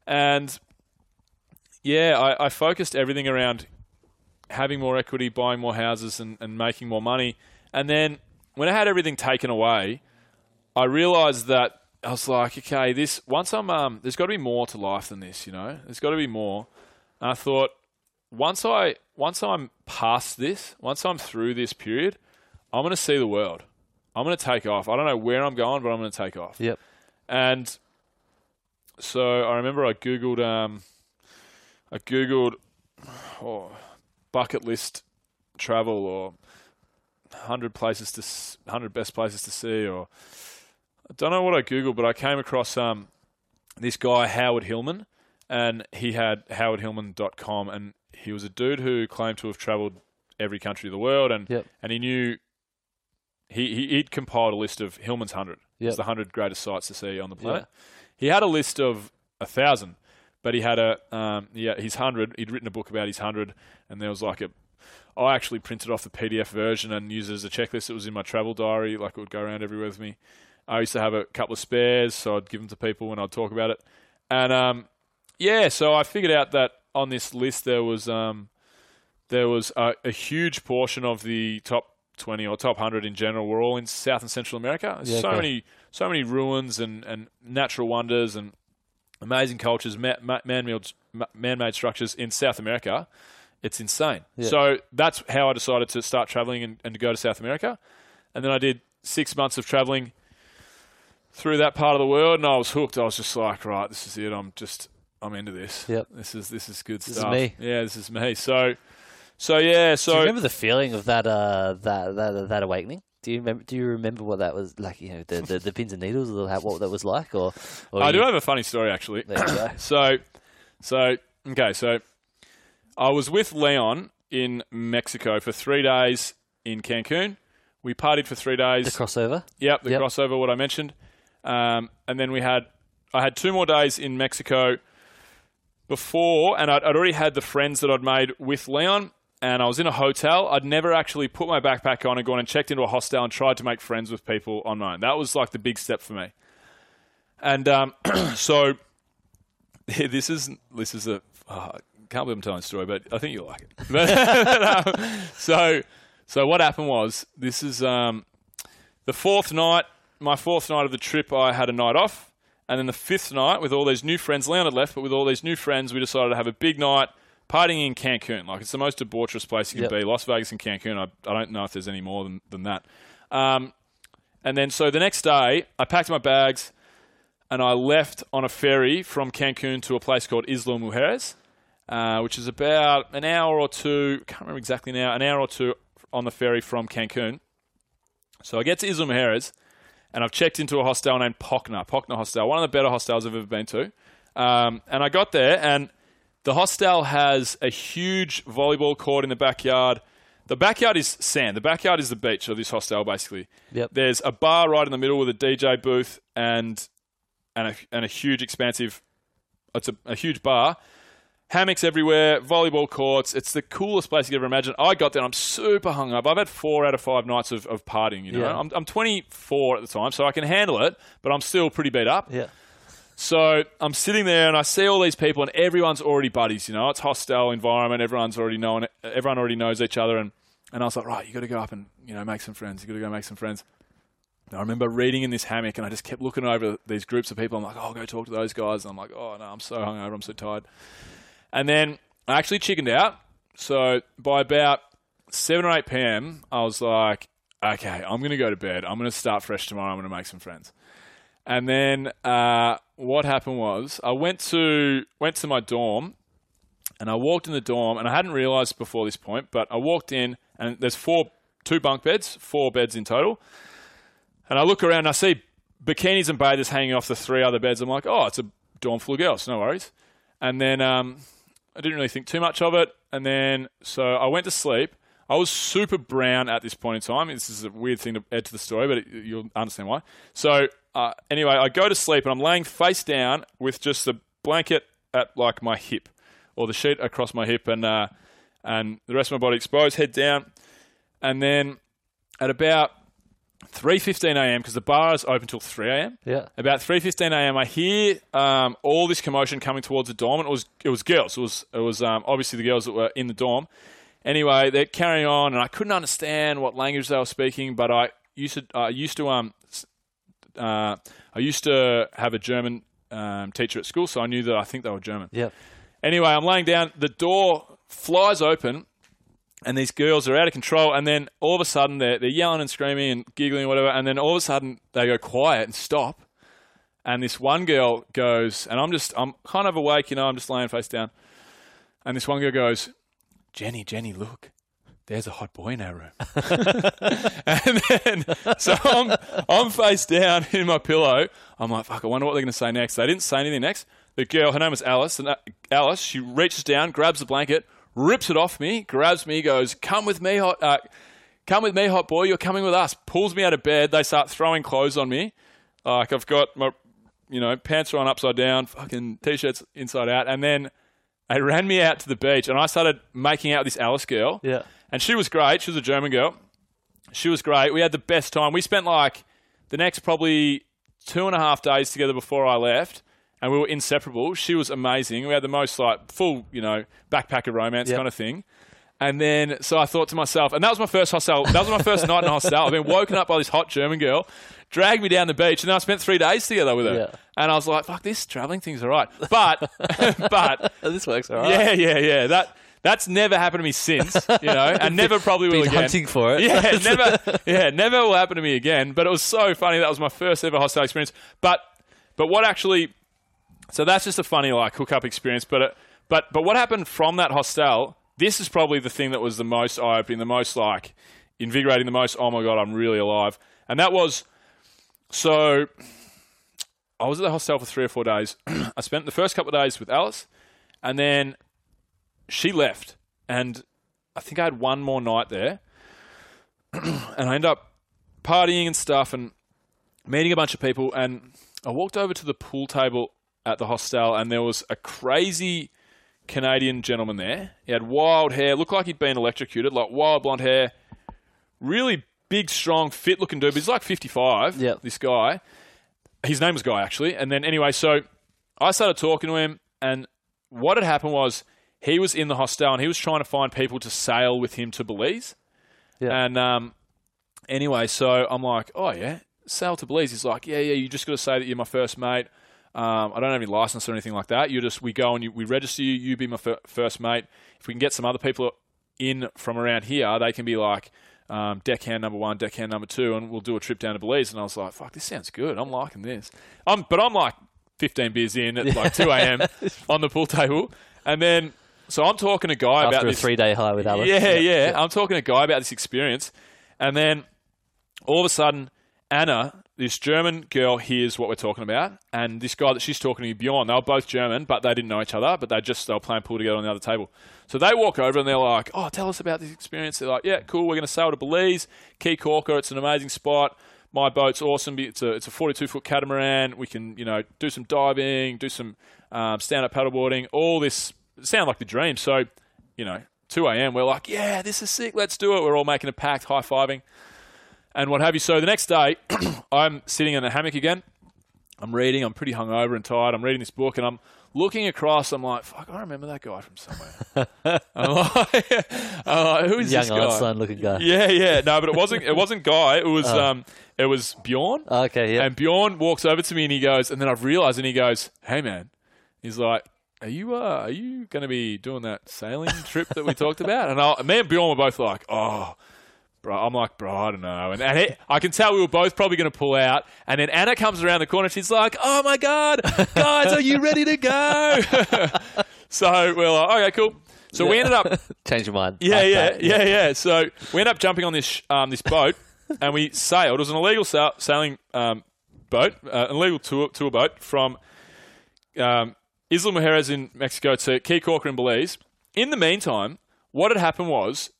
And yeah, I, I focused everything around having more equity, buying more houses, and, and making more money. And then when I had everything taken away, I realized that I was like, okay, this once I'm um, there's got to be more to life than this, you know. There's got to be more. And I thought once I once I'm past this, once I'm through this period, I'm going to see the world. I'm going to take off. I don't know where I'm going, but I'm going to take off. Yep. And so I remember I googled um, I googled oh, bucket list travel or hundred places to hundred best places to see or I don't know what I googled, but I came across um, this guy Howard Hillman, and he had howardhillman.com, and he was a dude who claimed to have traveled every country of the world, and Yep. and he knew he, he he'd compiled a list of Hillman's hundred. Yep. It's the hundred greatest sites to see on the planet. He had a list of a thousand, but he had a um, yeah his hundred. He'd written a book about his hundred, and there was like a. I actually printed off the PDF version and used it as a checklist. It was in my travel diary, like it would go around everywhere with me. I used to have a couple of spares, so I'd give them to people when I'd talk about it. And um, yeah, so I figured out that on this list there was um, there was a, a huge portion of the top twenty or top hundred in general were all in South and Central America. Yeah, so okay. many so many ruins and, and natural wonders and amazing cultures, ma- ma- man-made man-made structures in South America. It's insane. Yeah. So that's how I decided to start traveling and, and to go to South America. And then I did six months of traveling through that part of the world, and I was hooked. I was just like, right, this is it. I'm just, I'm into this. Yep. This is this is good This is stuff. me. Yeah, this is me. So, so yeah. So Do you remember the feeling of that uh, that that that awakening? Do you remember? Do you remember what that was like? You know, the the, the pins and needles, or how, what that was like, or, or I you- do have a funny story actually. There you go. so, so okay, so I was with Leon in Mexico for three days in Cancun. We partied for three days. the crossover. Yep, the Yep. crossover, what I mentioned. Um, and then we had, I had two more days in Mexico before, and I'd, I'd already had the friends that I'd made with Leon, and I was in a hotel. I'd never actually put my backpack on and gone and checked into a hostel and tried to make friends with people on my own. That was like the big step for me. And um, so this is this is a oh, can't believe I'm telling the story, but I think you'll like it. But, um, so so what happened was this is um, the fourth night, my fourth night of the trip. I had a night off, and then the fifth night with all these new friends. Leon had left, but with all these new friends, we decided to have a big night partying in Cancun. Like it's the most debaucherous place you can Yep. be. Las Vegas and Cancun. I, I don't know if there's any more than than that. Um, and then so the next day, I packed my bags and I left on a ferry from Cancun to a place called Isla Mujeres, uh, which is about an hour or two. Can't remember exactly now. An hour or two on the ferry from Cancun. So I get to Isla Mujeres, and I've checked into a hostel named Poc-Na, Poc-Na Hostel, one of the better hostels I've ever been to. Um, and I got there, and the hostel has a huge volleyball court in the backyard. The backyard is sand. The backyard is the beach of this hostel, basically. Yep. There's a bar right in the middle with a DJ booth and and a, and a huge, expansive. It's a, a huge bar. Hammocks everywhere, volleyball courts. It's the coolest place you could ever imagine. I got there. I'm super hung up. I've had four out of five nights of, of partying. You know, Yeah. I'm, I'm 24 at the time, so I can handle it, but I'm still pretty beat up. Yeah. So I'm sitting there and I see all these people and everyone's already buddies. You know, it's hostile environment. Everyone's already known. Everyone already knows each other. And and I was like, right, you got to go up and you know make some friends. You got to go make some friends. And I remember reading in this hammock and I just kept looking over these groups of people. I'm like, oh, I'll go talk to those guys. And I'm like, oh no, I'm so hungover. I'm so tired. And then I actually chickened out. So by about seven or eight p.m., I was like, okay, I'm going to go to bed. I'm going to start fresh tomorrow. I'm going to make some friends. And then uh, what happened was I went to went to my dorm, and I walked in the dorm, and I hadn't realised before this point, but I walked in, and there's four, two bunk beds, four beds in total, and I look around, and I see bikinis and bathers hanging off the three other beds. I'm like, oh, it's a dorm full of girls, no worries. And then um, I didn't really think too much of it, and then so I went to sleep. I was super brown at this point in time. This is a weird thing to add to the story, but it, you'll understand why. So uh, anyway, I go to sleep and I'm laying face down with just the blanket at like my hip, or the sheet across my hip, and uh, and the rest of my body exposed, head down, and then at about 3:15 a.m. because the bar is open till 3 a.m. Yeah. About 3:15 a.m. I hear um, all this commotion coming towards the dorm, and it was it was girls. It was it was um, obviously the girls that were in the dorm, anyway, they're carrying on, and I couldn't understand what language they were speaking, but I used to I used to um uh, I used to have a German um, teacher at school, so I knew that I think they were German. Yeah. Anyway, I'm laying down. The door flies open, and these girls are out of control. And then all of a sudden, they're, they're yelling and screaming and giggling and whatever. And then all of a sudden, they go quiet and stop. And this one girl goes, and I'm just, I'm kind of awake, you know, I'm just laying face down. And this one girl goes, Jenny, Jenny, look. There's a hot boy in our room. and then, so I'm, I'm face down in my pillow. I'm like, fuck, I wonder what they're going to say next. They didn't say anything next. The girl, her name was Alice, and uh, Alice, she reaches down, grabs the blanket, rips it off me, grabs me, goes, "Come with me, hot, uh, come with me, hot boy. You're coming with us." Pulls me out of bed. They start throwing clothes on me. Like I've got my, you know, pants are on upside down, fucking t-shirts inside out, and then they ran me out to the beach, and I started making out with this Alice girl. Yeah. And she was great. She was a German girl. She was great. We had the best time. We spent like the next probably two and a half days together before I left, and we were inseparable. She was amazing. We had the most like full, you know, backpacker romance Yep. kind of thing. And then, so I thought to myself, and that was my first hostel. That was my first night in a hostel. I've been woken up by this hot German girl, dragged me down the beach, and then I spent three days together with her. Yeah. And I was like, "Fuck, this traveling thing's all right." But, but this works all right. yeah, yeah, yeah. That that's never happened to me since, you know, and never probably will again. hunting for it. Yeah, never, yeah, never will happen to me again. But it was so funny. That was my first ever hostel experience. But, but what actually? So that's just a funny like hookup experience. But, it, but, but what happened from that hostel? This is probably the thing that was the most eye opening, the most like invigorating, the most. Oh my god, I'm really alive. And that was so. I was at the hostel for three or four days. I spent the first couple of days with Alice, and then she left, and I think I had one more night there, and I ended up partying and stuff, and meeting a bunch of people, and I walked over to the pool table at the hostel, and there was a crazy Canadian gentleman there. He had wild hair, looked like he'd been electrocuted, like wild blonde hair, really big, strong, fit-looking dude. But he's like fifty-five. Yep. This guy. His name was Guy actually, and then anyway, so I started talking to him, and what had happened was he was in the hostel and he was trying to find people to sail with him to Belize. Yeah. And um, anyway, so I'm like, oh yeah, sail to Belize. He's like, yeah, yeah, you just got to say that you're my first mate. Um, I don't have any license or anything like that. You just we go and you, we register you. You be my fir- first mate. If we can get some other people in from around here, they can be like um, deckhand number one, deckhand number two, and we'll do a trip down to Belize. And I was like, fuck, this sounds good. I'm liking this. I'm, but I'm like 15 beers in at like 2 a.m. on the pool table, and then so I'm talking to Guy about After a this. three day high with Alice. Yeah, yeah. I'm talking to a guy about this experience, and then all of a sudden, Anna, this German girl, hears what we're talking about, and this guy that she's talking to, Bjorn, they were both German, but they didn't know each other, but they just they were playing pool together on the other table. So they walk over and they're like, "Oh, tell us about this experience." They're like, "Yeah, cool. We're going to sail to Belize, Caye Caulker. It's an amazing spot." My boat's awesome. It's a it's a 42 foot catamaran. We can you know do some diving, do some um, stand up paddleboarding. All this sound like the dream. So you know, 2 a.m., we're like, yeah, this is sick, let's do it. We're all making a pact, high fiving, and what have you. So the next day, I'm sitting in a hammock again. I'm reading, I'm pretty hungover and tired. I'm reading this book and I'm looking across. I'm like, fuck, I remember that guy from somewhere. I'm like, I'm like, who is Young this guy? Einstein looking guy. Yeah, yeah. No, but it wasn't. It wasn't Guy. It was. Um. It was Bjorn. Okay, yeah. And Bjorn walks over to me and he goes, and then I've realised, and he goes, "Hey, man," he's like, "Are you uh, are you going to be doing that sailing trip that we talked about?" And I, me and Bjorn were both like, "Oh." Bro, I'm like, bro, I don't know. And, and he, I can tell we were both probably going to pull out. And then Anna comes around the corner. She's like, oh my God, guys, are you ready to go? so we're like, okay, cool. So we ended up Change your mind. yeah, yeah, yeah, yeah. So we ended up jumping on this um, this boat, and we sailed. It was an illegal sa- sailing um, boat, uh, an illegal tour tour boat from um, Isla Mujeres in Mexico to Caye Caulker in Belize. In the meantime, what had happened was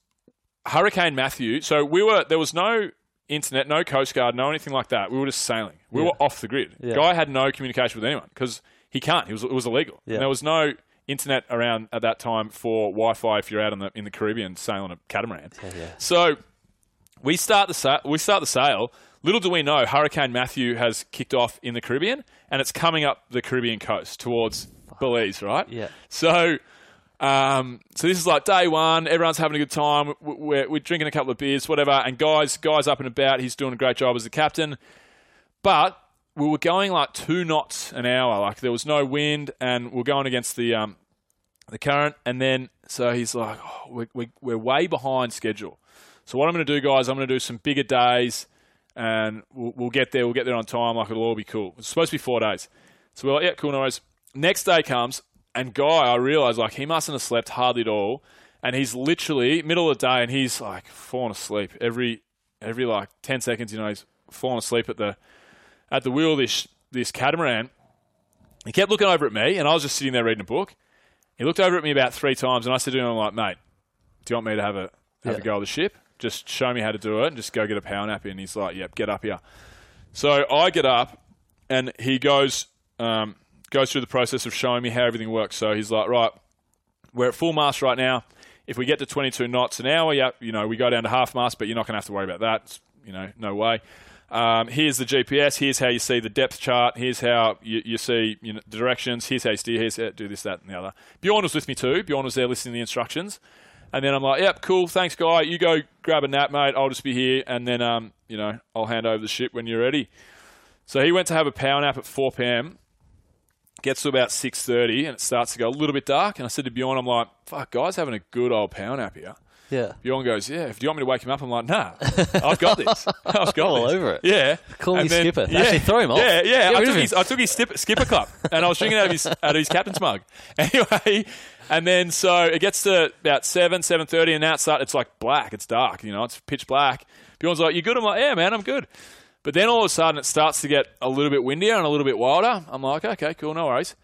Hurricane Matthew. So we were there was no internet, no coast guard, no anything like that. We were just sailing. We were off the grid. Yeah. Guy had no communication with anyone because he can't. He was it was illegal. Yeah. And there was no internet around at that time for Wi-Fi if you're out in the in the Caribbean sailing a catamaran. So we start the sa- we start the sail. Little do we know, Hurricane Matthew has kicked off in the Caribbean, and it's coming up the Caribbean coast towards Belize, right? Yeah. So Um, so this is like day one. Everyone's having a good time. We- We're, we're drinking a couple of beers, whatever. And guys, guys up and about. He's doing a great job as the captain. But we were going like two knots an hour. Like there was no wind, and we're going against the um, the current. And then so he's like, oh, we're, we're, we're way behind schedule. So what I'm going to do, guys, I'm going to do some bigger days, and we'll, we'll get there. We'll get there on time. Like it'll all be cool. It's supposed to be four days. So we're like, yeah, cool, no worries. Next day comes, and guy, I realized like he mustn't have slept hardly at all, and he's literally middle of the day, and he's like falling asleep every every like ten seconds. You know, he's falling asleep at the at the wheel of this this catamaran. He kept looking over at me, and I was just sitting there reading a book. He looked over at me about three times, and I said to him, "I'm like, mate, do you want me to have a have a go of the ship? Just show me how to do it, and just go get a power nap." And he's like, "Yep, get up here." So I get up, and he goes um, goes through the process of showing me how everything works. So he's like, "Right, we're at full mast right now. If we get to 22 knots an hour, yeah, you know, we go down to half mast, but you're not going to have to worry about that. It's, you know, no way. Um, here's the GPS. Here's how you see the depth chart. Here's how you, you see you know, directions. Here's how you steer. Here's how to do this, that, and the other. Bjorn was with me too. Bjorn was there listening to the instructions. And then I'm like, yep, cool. Thanks, guy. You go grab a nap, mate. I'll just be here. And then, um, you know, I'll hand over the ship when you're ready. So he went to have a power nap at 4 p.m gets to about 6.30 and it starts to go a little bit dark. And I said to Bjorn, I'm like, fuck, guys having a good old power nap here. Yeah. Bjorn goes, yeah, if do you want me to wake him up? I'm like, nah, I've got this. I've got All this. over it. Yeah. Call me And then- skipper. Actually, throw him off. Yeah, yeah. I took, his. I took his skipper, skipper cup and I was drinking out of his, out of his captain's mug. Anyway, and then so it gets to about 7, 7.30 and now it's, it's like black. It's dark, you know, it's pitch black. Bjorn's like, you good? I'm like, yeah, man, I'm good. But then all of a sudden it starts to get a little bit windier and a little bit wilder. I'm like, okay, cool, no worries.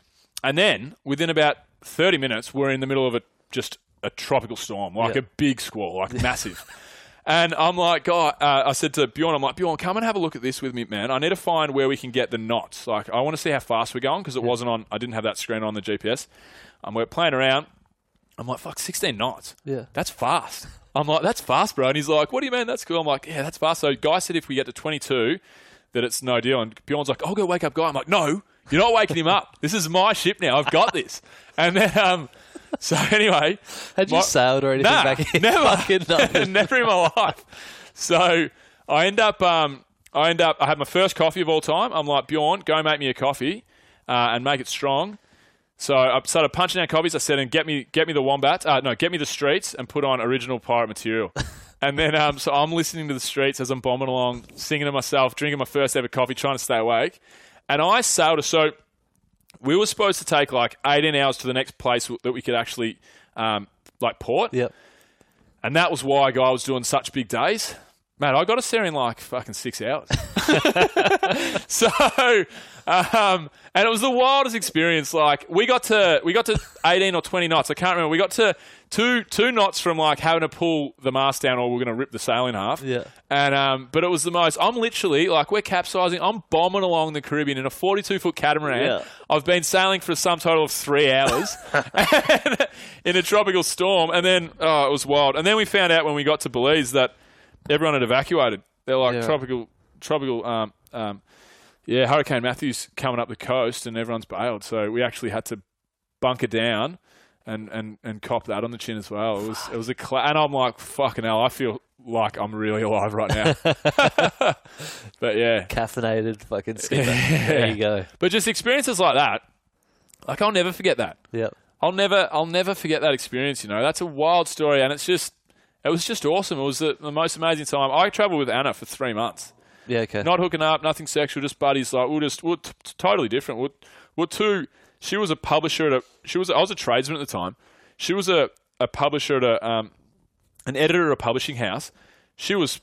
And then within about 30 minutes, we're in the middle of a just a tropical storm, like Yeah. a big squall, like massive. And I'm like, God, uh, I said to Bjorn, I'm like, Bjorn, come and have a look at this with me, man. I need to find where we can get the knots. Like, I want to see how fast we're going because it wasn't on, I didn't have that screen on the GPS. Um, we're playing around. I'm like, fuck, 16 knots. Yeah. That's fast. I'm like, that's fast, bro. And he's like, what do you mean? That's cool. I'm like, yeah, that's fast. So, Guy said if we get to 22, that it's no deal. And Bjorn's like, I'll go wake up Guy. I'm like, no, you're not waking him up. This is my ship now. I've got this. And then, um, so anyway. Had you my- sailed or anything Nah, back in? never, never in my life. So I end up, um, I end up, I had my first coffee of all time. I'm like, Bjorn, go make me a coffee uh, and make it strong. So I started punching out copies. I said, and get me, get me the wombat. Uh, no, get me the streets and put on original pirate material. and then, um, so I'm listening to the streets as I'm bombing along, singing to myself, drinking my first ever coffee, trying to stay awake. And I sailed. So we were supposed to take like 18 hours to the next place that we could actually, um, like port. Yep. And that was why Guy was doing such big days. Man, I got us there in like fucking six hours. so, um, and it was the wildest experience. Like we got to we got to eighteen or twenty knots. I can't remember. We got to two two knots from like having to pull the mast down, or we're going to rip the sail in half. Yeah. And um, but it was the most. I'm literally like we're capsizing. I'm bombing along the Caribbean in a 42 foot catamaran. Yeah. I've been sailing for some total of three hours in a tropical storm, and then oh, it was wild. And then we found out when we got to Belize that everyone had evacuated. They're like Yeah. tropical, tropical. Um, um, yeah, Hurricane Matthews coming up the coast, and everyone's bailed. So we actually had to bunker down and and and cop that on the chin as well. It was it was a cla- and I'm like fucking hell. I feel like I'm really alive right now. but yeah, Caffeinated fucking skipper. There you go. but just experiences like that, like I'll never forget that. Yep. I'll never, I'll never forget that experience. You know, that's a wild story, and it's just, it was just awesome. It was the, the most amazing time. I travelled with Anna for three months, Yeah, okay. not hooking up, nothing sexual, just buddies. Like we're just, we're t- t- totally different. We're, we're two. She was a publisher at a. She was. I was a tradesman at the time. She was a, a publisher at a, um, an editor at a publishing house. She was.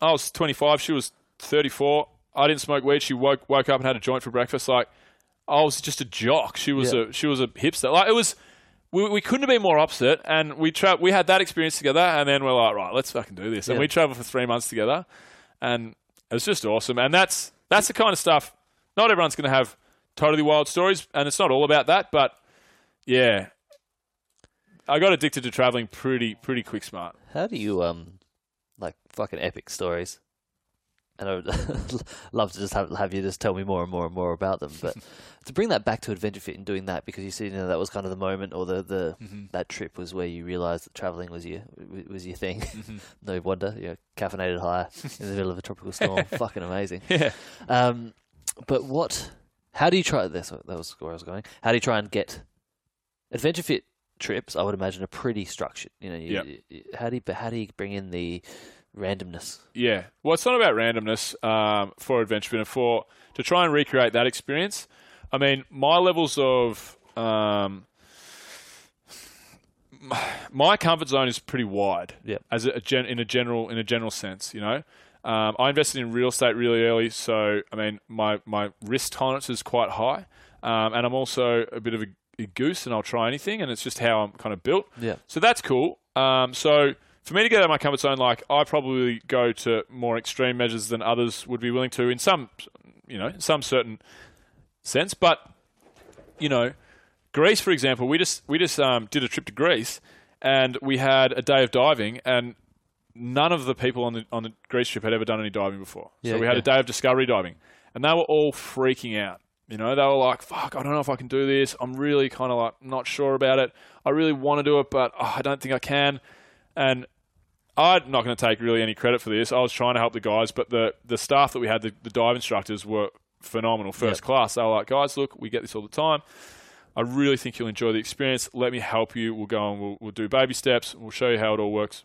I was 25. She was 34. I didn't smoke weed. She woke woke up and had a joint for breakfast. Like I was just a jock. She was Yeah. a she was a hipster. Like it was. We, we couldn't have been more opposite, and we tra- we had that experience together, and then we're like, right, let's fucking do this, and Yeah. we traveled for three months together, and it was just awesome. And that's that's the kind of stuff. Not everyone's going to have totally wild stories, and it's not all about that, but yeah, I got addicted to traveling pretty pretty quick, smart. How do you um like fucking epic stories? And I would love to just have have you just tell me more and more and more about them. But to bring that back to AdventureFit and doing that because you see, you know, that was kind of the moment or the, the that trip was where you realised that travelling was your was your thing. no wonder, you know, caffeinated high in the middle of a tropical storm, fucking amazing. Yeah. Um, but what? How do you try this? That was where I was going. How do you try and get AdventureFit trips? I would imagine are pretty structured. You know, you, Yep. you- how do you but how do you bring in the randomness? Yeah. Well, it's not about randomness um, for Adventure and for to try and recreate that experience. I mean, my levels of um, my comfort zone is pretty wide. Yep. As a, a gen, in a general in a general sense, you know. Um, I invested in real estate really early, so I mean, my my risk tolerance is quite high, um, and I'm also a bit of a, a goose, and I'll try anything, and it's just how I'm kind of built. Yeah. So that's cool. Um, so for me to get out of my comfort zone, like I probably go to more extreme measures than others would be willing to in some, you know, some certain sense. But you know, Greece, for example, we just we just um, did a trip to Greece, and we had a day of diving, and none of the people on the on the Greece trip had ever done any diving before. Yeah, so we had yeah. a day of discovery diving, and they were all freaking out. You know, they were like, "Fuck, I don't know if I can do this. I'm really kind of like not sure about it. I really want to do it, but oh, I don't think I can." And I'm not going to take really any credit for this. I was trying to help the guys, but the the staff that we had, the, the dive instructors, were phenomenal, first Yep. class. They were like, "Guys, look, we get this all the time. I really think you'll enjoy the experience. Let me help you. We'll go and we'll, we'll do baby steps. We'll show you how it all works."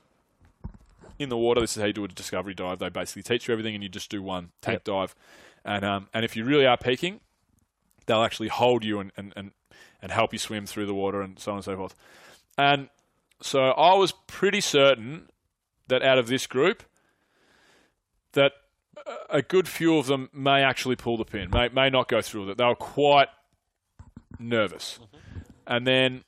In the water, this is how you do a discovery dive. They basically teach you everything, and you just do one tank Yep. dive. And um, and if you really are peaking, they'll actually hold you and, and, and, and help you swim through the water and so on and so forth. And so I was pretty certain that out of this group, that a good few of them may actually pull the pin, may, may not go through with it. They were quite nervous. Mm-hmm. And then,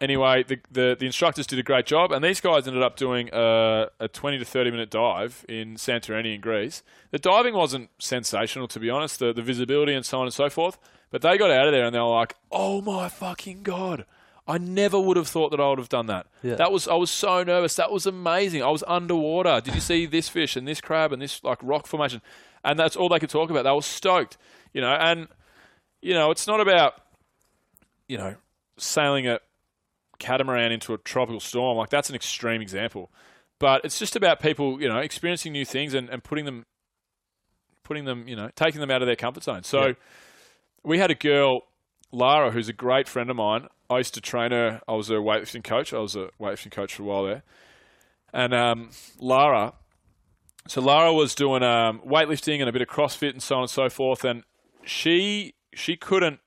anyway, the, the, the instructors did a great job, and these guys ended up doing a, a 20 to 30 minute dive in Santorini in Greece. The diving wasn't sensational, to be honest, the, the visibility and so on and so forth, but they got out of there and they were like, oh my fucking God. I never would have thought that I would have done that. Yeah. That was I was so nervous. That was amazing. I was underwater. Did you see this fish and this crab and this like rock formation? And that's all they could talk about. They were stoked, you know. And you know, it's not about you know sailing a catamaran into a tropical storm. Like that's an extreme example, but it's just about people, you know, experiencing new things and, and putting them, putting them, you know, taking them out of their comfort zone. So Yeah. we had a girl, Lara, who's a great friend of mine. I used to train her. I was her weightlifting coach. I was a weightlifting coach for a while there. And um, Lara, so Lara was doing um, weightlifting and a bit of CrossFit and so on and so forth. And she she couldn't.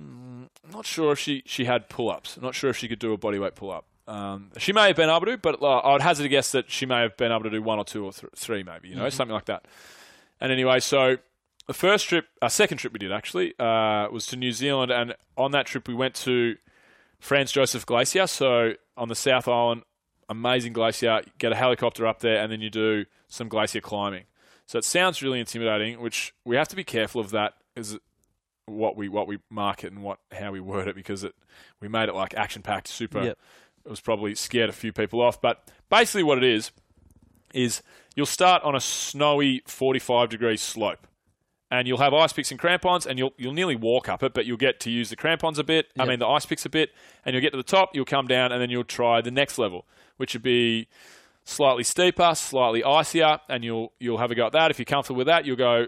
mm, I'm not sure if she, she had pull ups. Not sure if she could do a bodyweight pull up. Um, she may have been able to, but uh, I'd hazard a guess that she may have been able to do one or two or th- three, maybe, you know, something like that. And anyway, so the first trip, our second trip we did actually, uh, was to New Zealand. And on that trip, we went to Franz Josef Glacier. So on the South Island, amazing glacier. You get a helicopter up there, and then you do some glacier climbing. So it sounds really intimidating, which we have to be careful of that is what we what we market and what how we word it because it we made it like action packed, super. Yep. It was probably scared a few people off, but basically what it is is you'll start on a snowy 45 degree slope. And you'll have ice picks and crampons, and you'll you'll nearly walk up it, but you'll get to use the crampons a bit. I mean the ice picks a bit, and you'll get to the top. You'll come down, and then you'll try the next level, which would be slightly steeper, slightly icier, and you'll you'll have a go at that. If you're comfortable with that, you'll go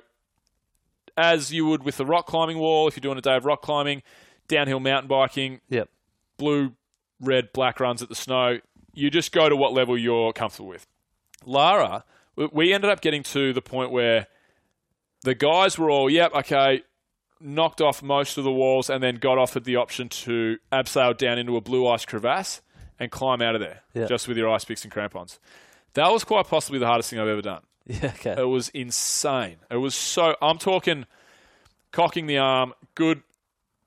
as you would with the rock climbing wall. If you're doing a day of rock climbing, downhill mountain biking, Yep. blue, red, black runs at the snow. You just go to what level you're comfortable with. Lara, we- we ended up getting to the point where the guys were all, yep, okay, knocked off most of the walls and then got offered the option to abseil down into a blue ice crevasse and climb out of there Yeah. just with your ice picks and crampons. That was quite possibly the hardest thing I've ever done. Yeah. Okay. It was insane. It was so. I'm talking cocking the arm, good,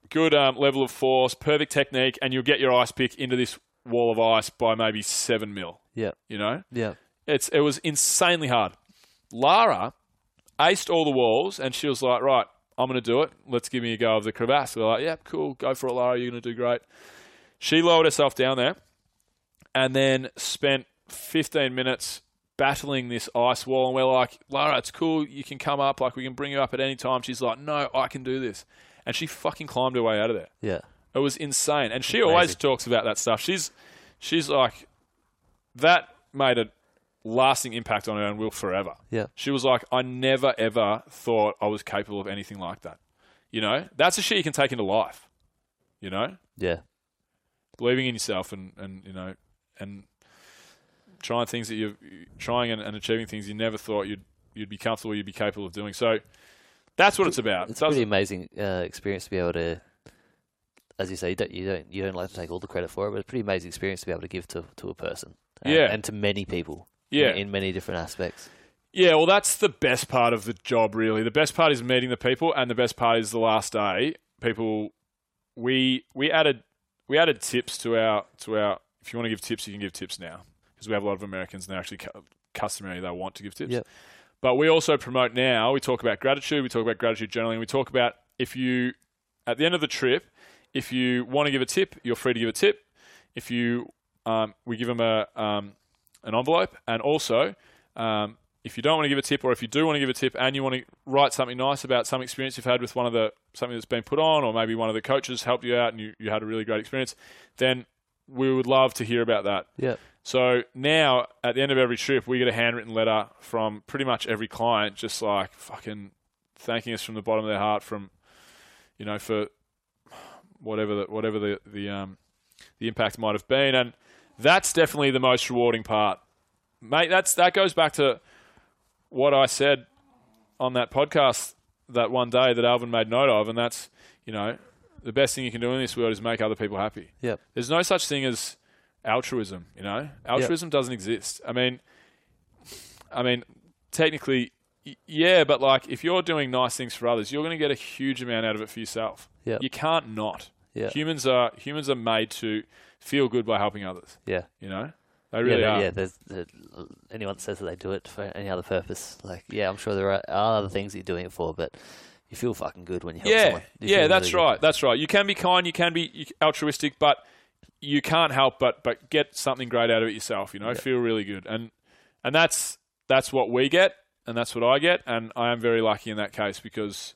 good um, level of force, perfect technique, and you'll get your ice pick into this wall of ice by maybe seven mil. Yeah. You know, Yeah. it's it was insanely hard. Lara aced all the walls, and she was like, "Right, I'm going to do it. Let's give me a go of the crevasse." We're like, "Yeah, cool, go for it, Lara. You're going to do great." She lowered herself down there, and then spent 15 minutes battling this ice wall, and we're like, Lara, it's cool. You can come up. Like we can bring you up at any time. She's like, No, I can do this, and she fucking climbed her way out of there. Yeah. It was insane, and she always talks about that stuff. She's she's like that made a lasting impact on her and will forever. Yeah. She was like, I never ever thought I was capable of anything like that. You know, that's a shit you can take into life. You know, Yeah. believing in yourself and, and you know, and trying things that you're trying and, and achieving things you never thought you'd you'd be comfortable, you'd be capable of doing. So that's what it's about. It's It a pretty amazing uh, experience to be able to, as you say, you don't you don't you don't like to take all the credit for it, but it's a pretty amazing experience to be able to give to to a person. And, Yeah. and to many people. In- Yeah. in, many different aspects. Yeah, well, that's the best part of the job, really. The best part is meeting the people, and the best part is the last day. People, we we added we added tips to our to our. If you want to give tips, you can give tips now because we have a lot of Americans and they're actually cu- customary. They want to give tips. Yep. But we also promote now. We talk about gratitude. We talk about gratitude journaling. We talk about if you at the end of the trip, if you want to give a tip, you're free to give a tip. If you, um, we give them a um, an envelope, and also um, if you don't want to give a tip, or if you do want to give a tip, and you want to write something nice about some experience you've had with one of the something that's been put on, or maybe one of the coaches helped you out and you, you had a really great experience, then we would love to hear about that. Yeah. So now, at the end of every trip, we get a handwritten letter from pretty much every client, just like fucking thanking us from the bottom of their heart, from you know, for whatever the whatever the the um the impact might have been, and that's definitely the most rewarding part, mate. That's that goes back to what I said on that podcast that one day that Alvin made note of, and that's you know the best thing you can do in this world is make other people happy. Yep. There's no such thing as altruism. You know, altruism doesn't exist. I mean, I mean, technically, yeah, but like if you're doing nice things for others, you're going to get a huge amount out of it for yourself. Yep. You can't not. Yeah. Humans are humans are made to feel good by helping others. Yeah. You know, they really yeah, are. yeah. There's, there, anyone that says that they do it for any other purpose, like yeah, I'm sure there are, are other things that you're doing it for, but you feel fucking good when you help yeah, someone. You yeah, that's really good. right. That's right. You can be kind, you can be altruistic, but you can't help but but get something great out of it yourself. You know, feel really good, and and that's that's what we get, and that's what I get, and I am very lucky in that case because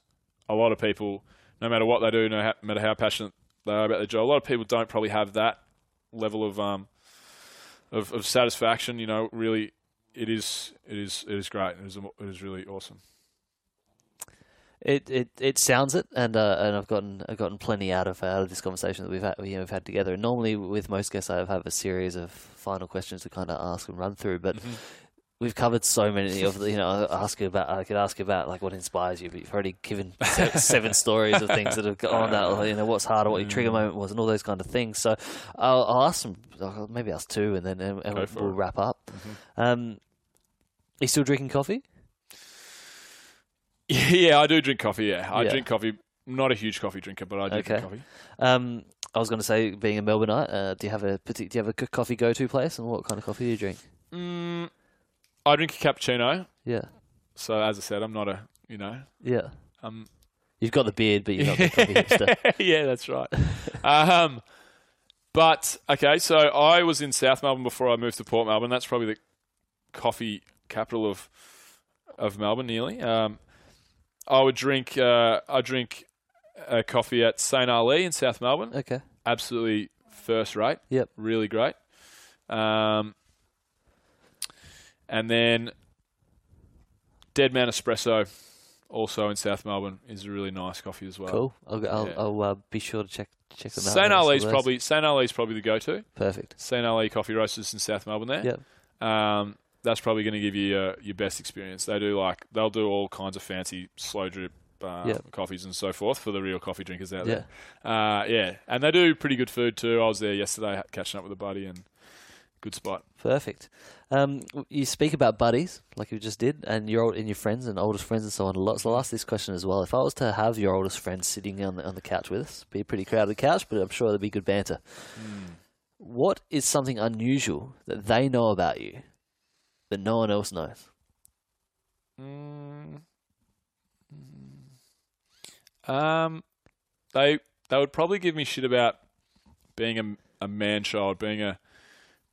a lot of people, no matter what they do, no matter how passionate they are about their job, a lot of people don't probably have that level of um of, of satisfaction. You know, really, it is it is it is great. It is it is really awesome. It it it sounds it, and uh, and I've gotten I've gotten plenty out of out of this conversation that we've had you know, we've had together. And normally with most guests, I have a series of final questions to kind of ask and run through, but. We've covered so many of the, you know, I ask you about, I could ask you about like what inspires you, but you've already given seven stories of things that have gone that, or, you know, what's harder, what your trigger moment was, and all those kind of things. So I'll, I'll ask some, I'll maybe ask two, and then and, and we'll, we'll wrap up. Um, are you still drinking coffee? Yeah, I do drink coffee. Yeah, I Yeah. drink coffee. Not a huge coffee drinker, but I do Okay. drink coffee. Um, I was going to say, being a Melbourneite, uh, do you have a do you have a good coffee go to place, and what kind of coffee do you drink? Mm, I drink a cappuccino. Yeah, So as I said, I'm not a you know. yeah. Um, You've got the beard, but you're not the coffee hipster. yeah, that's right. um, but okay, so I was in South Melbourne before I moved to Port Melbourne. That's probably the coffee capital of of Melbourne, nearly. Um, I would drink. Uh, I drink uh, coffee at St Ali in South Melbourne. Okay. Absolutely first rate. Yep. Really great. Um, and then Dead Man Espresso, also in South Melbourne, is a really nice coffee as well. Cool. I'll, I'll, Yeah. I'll uh, be sure to check check them out. St when Ali's probably St Ali's probably the go-to. perfect. St Ali Coffee Roasters in South Melbourne. There, Yep. um, that's probably going to give you uh, your best experience. They do like they'll do all kinds of fancy slow drip uh, Yep. coffees and so forth for the real coffee drinkers out Yeah. there. Uh, yeah, and they do pretty good food too. I was there yesterday catching up with a buddy and good spot. Perfect. Um, you speak about buddies, like you just did, and your old, and your friends and oldest friends and so on a lot. So I'll ask this question as well. If I was to have your oldest friend sitting on the, on the couch with us, be a pretty crowded couch, but I'm sure there'd be good banter. What is something unusual that they know about you that no one else knows? Mm. Um, they they would probably give me shit about being a, a man child, being a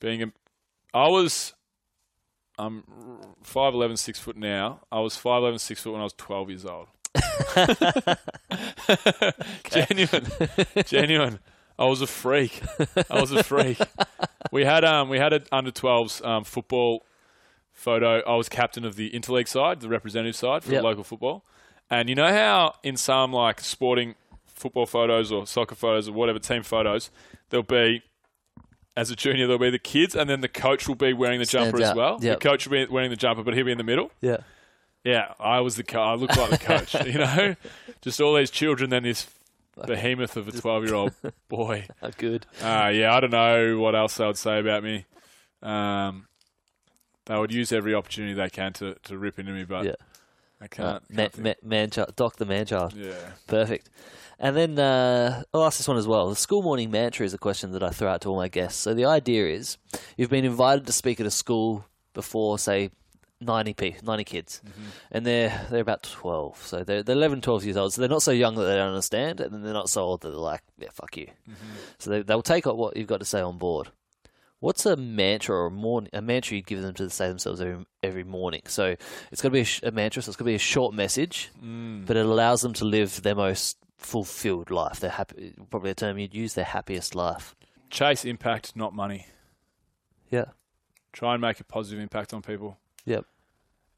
being a. I was. I'm five eleven, six foot now. I was five eleven, six foot when I was twelve years old. genuine, genuine. I was a freak. I was a freak. We had um we had an under 12s um, football photo. I was captain of the interleague side, the representative side for Yep. local football. And you know how in some like sporting football photos or soccer photos or whatever team photos, there'll be as a junior there'll be the kids and then the coach will be wearing the Stands jumper as well. Yep. The coach will be wearing the jumper, but he'll be in the middle. Yeah. Yeah, I was the co- I looked like the coach, you know, just all these children, then this behemoth of a twelve-year-old boy. Good. Uh, yeah, I don't know what else they would say about me. Um, they would use every opportunity they can to, to rip into me, but Yeah. I Uh, can't. ma- can't think- ma- man child, Doc the man child. yeah. Perfect. And then uh, I'll ask this one as well. The school morning mantra is a question that I throw out to all my guests. So the idea is you've been invited to speak at a school before, say, 90 p 90 kids. Mm-hmm. And they're they're about 12 so they're, they're 11 12 years old. So they're not so young that they don't understand and then they're not so old that they're like yeah fuck you. Mm-hmm. So they, they'll take up what you've got to say on board. What's a mantra or a, morning, a mantra you'd give them to say themselves every, every morning? So it's got to be a, sh- a mantra so it's got to be a short message mm. but it allows them to live their most fulfilled life their happy probably a term you'd use their happiest life Chase impact, not money. yeah Try and make a positive impact on people. yep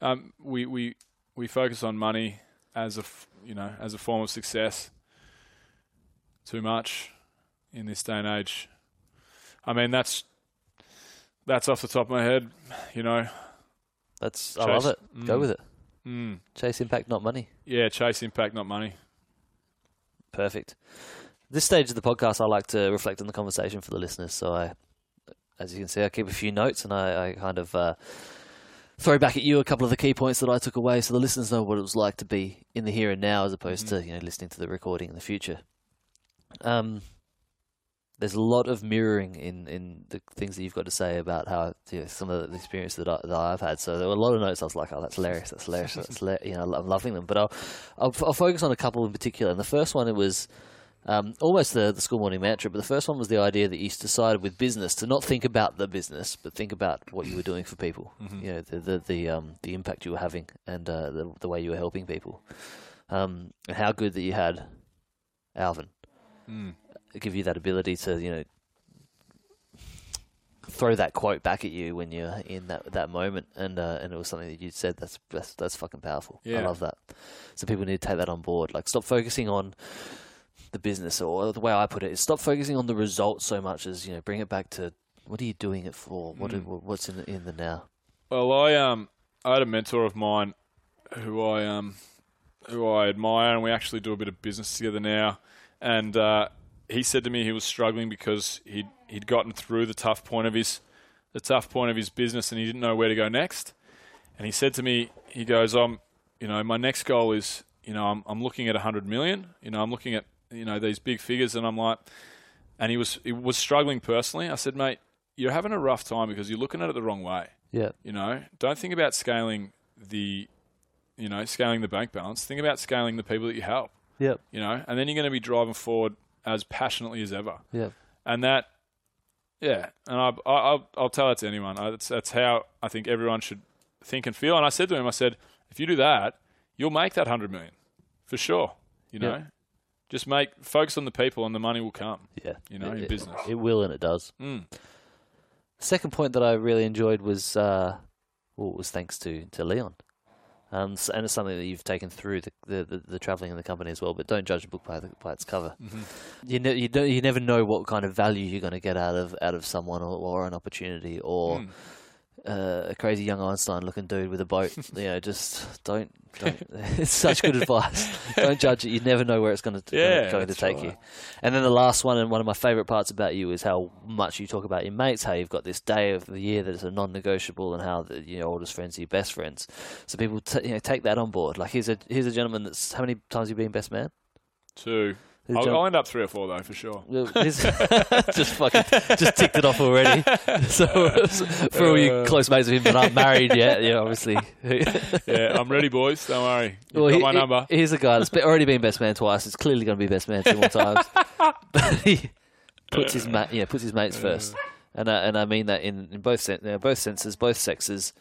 Um, we, we we focus on money as a you know as a form of success too much in this day and age. I mean that's that's off the top of my head, you know. that's i love Chase. it go Mm. with it Mm. chase impact not money Yeah, chase impact, not money. Perfect. This stage of the podcast, I like to reflect on the conversation for the listeners. So I, as you can see, I keep a few notes and I, I kind of uh, throw back at you a couple of the key points that I took away, so the listeners know what it was like to be in the here and now, as opposed to you know listening to the recording in the future. Um, there's a lot of mirroring in, in the things that you've got to say about how you know, some of the experience that, I, that I've had. So there were a lot of notes. I was like, "Oh, that's hilarious! That's hilarious! That's hila- you know, I'm loving them." But I'll, I'll I'll focus on a couple in particular. And the first one it was um, almost the, the school morning mantra, but the first one was the idea that you decided with business to not think about the business, but think about what you were doing for people. You know, the the the, um, the impact you were having and uh, the the way you were helping people, um, and how good that you had Alvin give you that ability to you know throw that quote back at you when you're in that that moment, and uh, and it was something that you said that's that's that's fucking powerful. I love that. So people need to take that on board. Like, stop focusing on the business, or the way I put it is stop focusing on the results so much as you know bring it back to what are you doing it for? What are- what's in the, in the now? Well, I um I had a mentor of mine who I um who I admire, and we actually do a bit of business together now. And uh, he said to me he was struggling because he'd he'd gotten through the tough point of his the tough point of his business, and he didn't know where to go next. And he said to me, he goes, "Um, you know, my next goal is, you know, I'm I'm looking at a hundred million. You know, I'm looking at you know these big figures, and I'm like." And he was he was struggling personally. I said, mate, you're having a rough time because you're looking at it the wrong way. Yeah, You know, don't think about scaling the, you know, scaling the bank balance. Think about scaling the people that you help. yep, You know, and then you're going to be driving forward as passionately as ever. Yeah. And that, yeah, and I, I I'll, I'll tell that to anyone. I, that's that's how I think everyone should think and feel. And I said to him, I said, if you do that, you'll make that hundred million for sure. You know, Yep. just make focus on the people, and the money will come. Yeah, You know, it, in it- business. it will and it does. Mm. Second point that I really enjoyed was uh, well, it was thanks to to Leon. Um, s- and it's something that you've taken through the the, the, the traveling in the company as well. But don't judge a book by the, by its cover. You ne- you you never know what kind of value you're going to get out of out of someone or, or an opportunity or Mm. Uh, a crazy young Einstein looking dude with a boat. you know, just don't. don't it's such good advice. Don't judge it. You never know where it's going to Yeah, going to take right. you. And then the last one, and one of my favourite parts about you is how much you talk about your mates, how you've got this day of the year that is a non-negotiable, and how the, your oldest friends are your best friends. So people, t- you know, take that on board. Like here's a here's a gentleman that's how many times have you been best man? Two. I'll, I'll end up three or four though, for sure. Just fucking just ticked it off already. So for all you Uh. close mates of him that aren't married yet, yeah, obviously. Yeah, I'm ready, boys. Don't worry. You've Well, got he- my number. Here's a guy that's already been best man twice. It's clearly going to be best man two more times. but he puts his ma- yeah puts his mates first, and I, and I mean that in, in both sen- both senses, both sexes.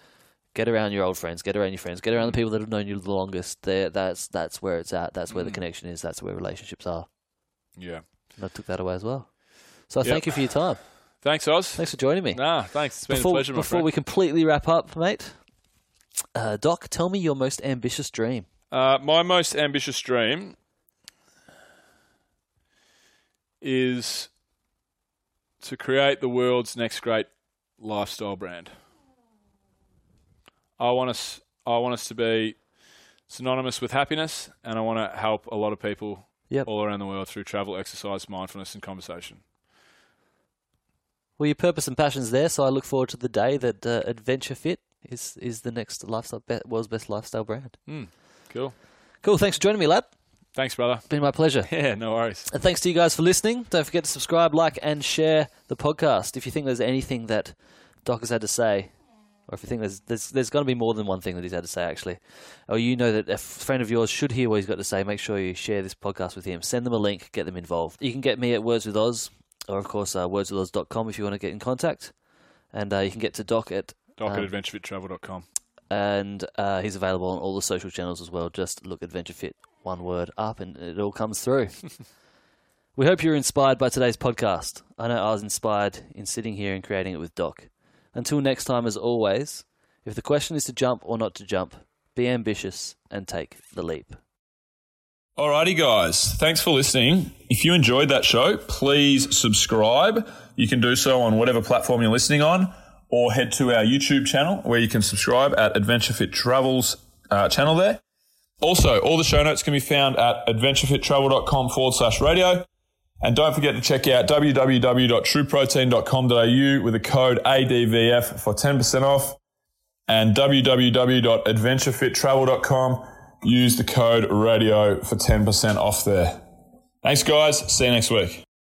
Get around your old friends. Get around your friends. Get around the people that have known you the longest. There, that's that's where it's at. That's where the connection is. That's where relationships are. Yeah. And I took that away as well. So Yep. thank you for your time. Thanks, Oz. Thanks for joining me. Nah, thanks. It's been before a pleasure, my before friend. we completely wrap up, mate, uh, Doc, tell me your most ambitious dream. Uh, my most ambitious dream is to create the world's next great lifestyle brand. I want us. I want us to be synonymous with happiness, and I want to help a lot of people Yep. all around the world through travel, exercise, mindfulness, and conversation. Well, your purpose and passion's there, so I look forward to the day that uh, AdventureFit is is the next lifestyle be- world's best lifestyle brand. Cool. Cool. Thanks for joining me, lad. Thanks, brother. Been my pleasure. Yeah, no worries. And thanks to you guys for listening. Don't forget to subscribe, like, and share the podcast. If you think there's anything that Doc has had to say, or if you think there's there's, there's going to be more than one thing that he's had to say, actually, or you know that a friend of yours should hear what he's got to say, make sure you share this podcast with him. Send them a link, get them involved. You can get me at Words with Oz, or of course, uh, wordswithoz.com if you want to get in contact. And uh, you can get to Doc at Doc Um, at adventurefittravel.com. and uh, he's available on all the social channels as well. Just look AdventureFit, one word up, and it all comes through. we hope you're inspired by today's podcast. I know I was inspired in sitting here and creating it with Doc. Until next time, as always, if the question is to jump or not to jump, be ambitious and take the leap. Alrighty, guys. Thanks for listening. If you enjoyed that show, please subscribe. You can do so on whatever platform you're listening on, or head to our YouTube channel where you can subscribe at AdventureFit Travels uh, channel there. Also, all the show notes can be found at adventurefittravel.com forward slash radio. And don't forget to check out www.trueprotein.com.au with the code ADVF for 10% off and www.adventurefittravel.com. Use the code radio for 10% off there. Thanks, guys. See you next week.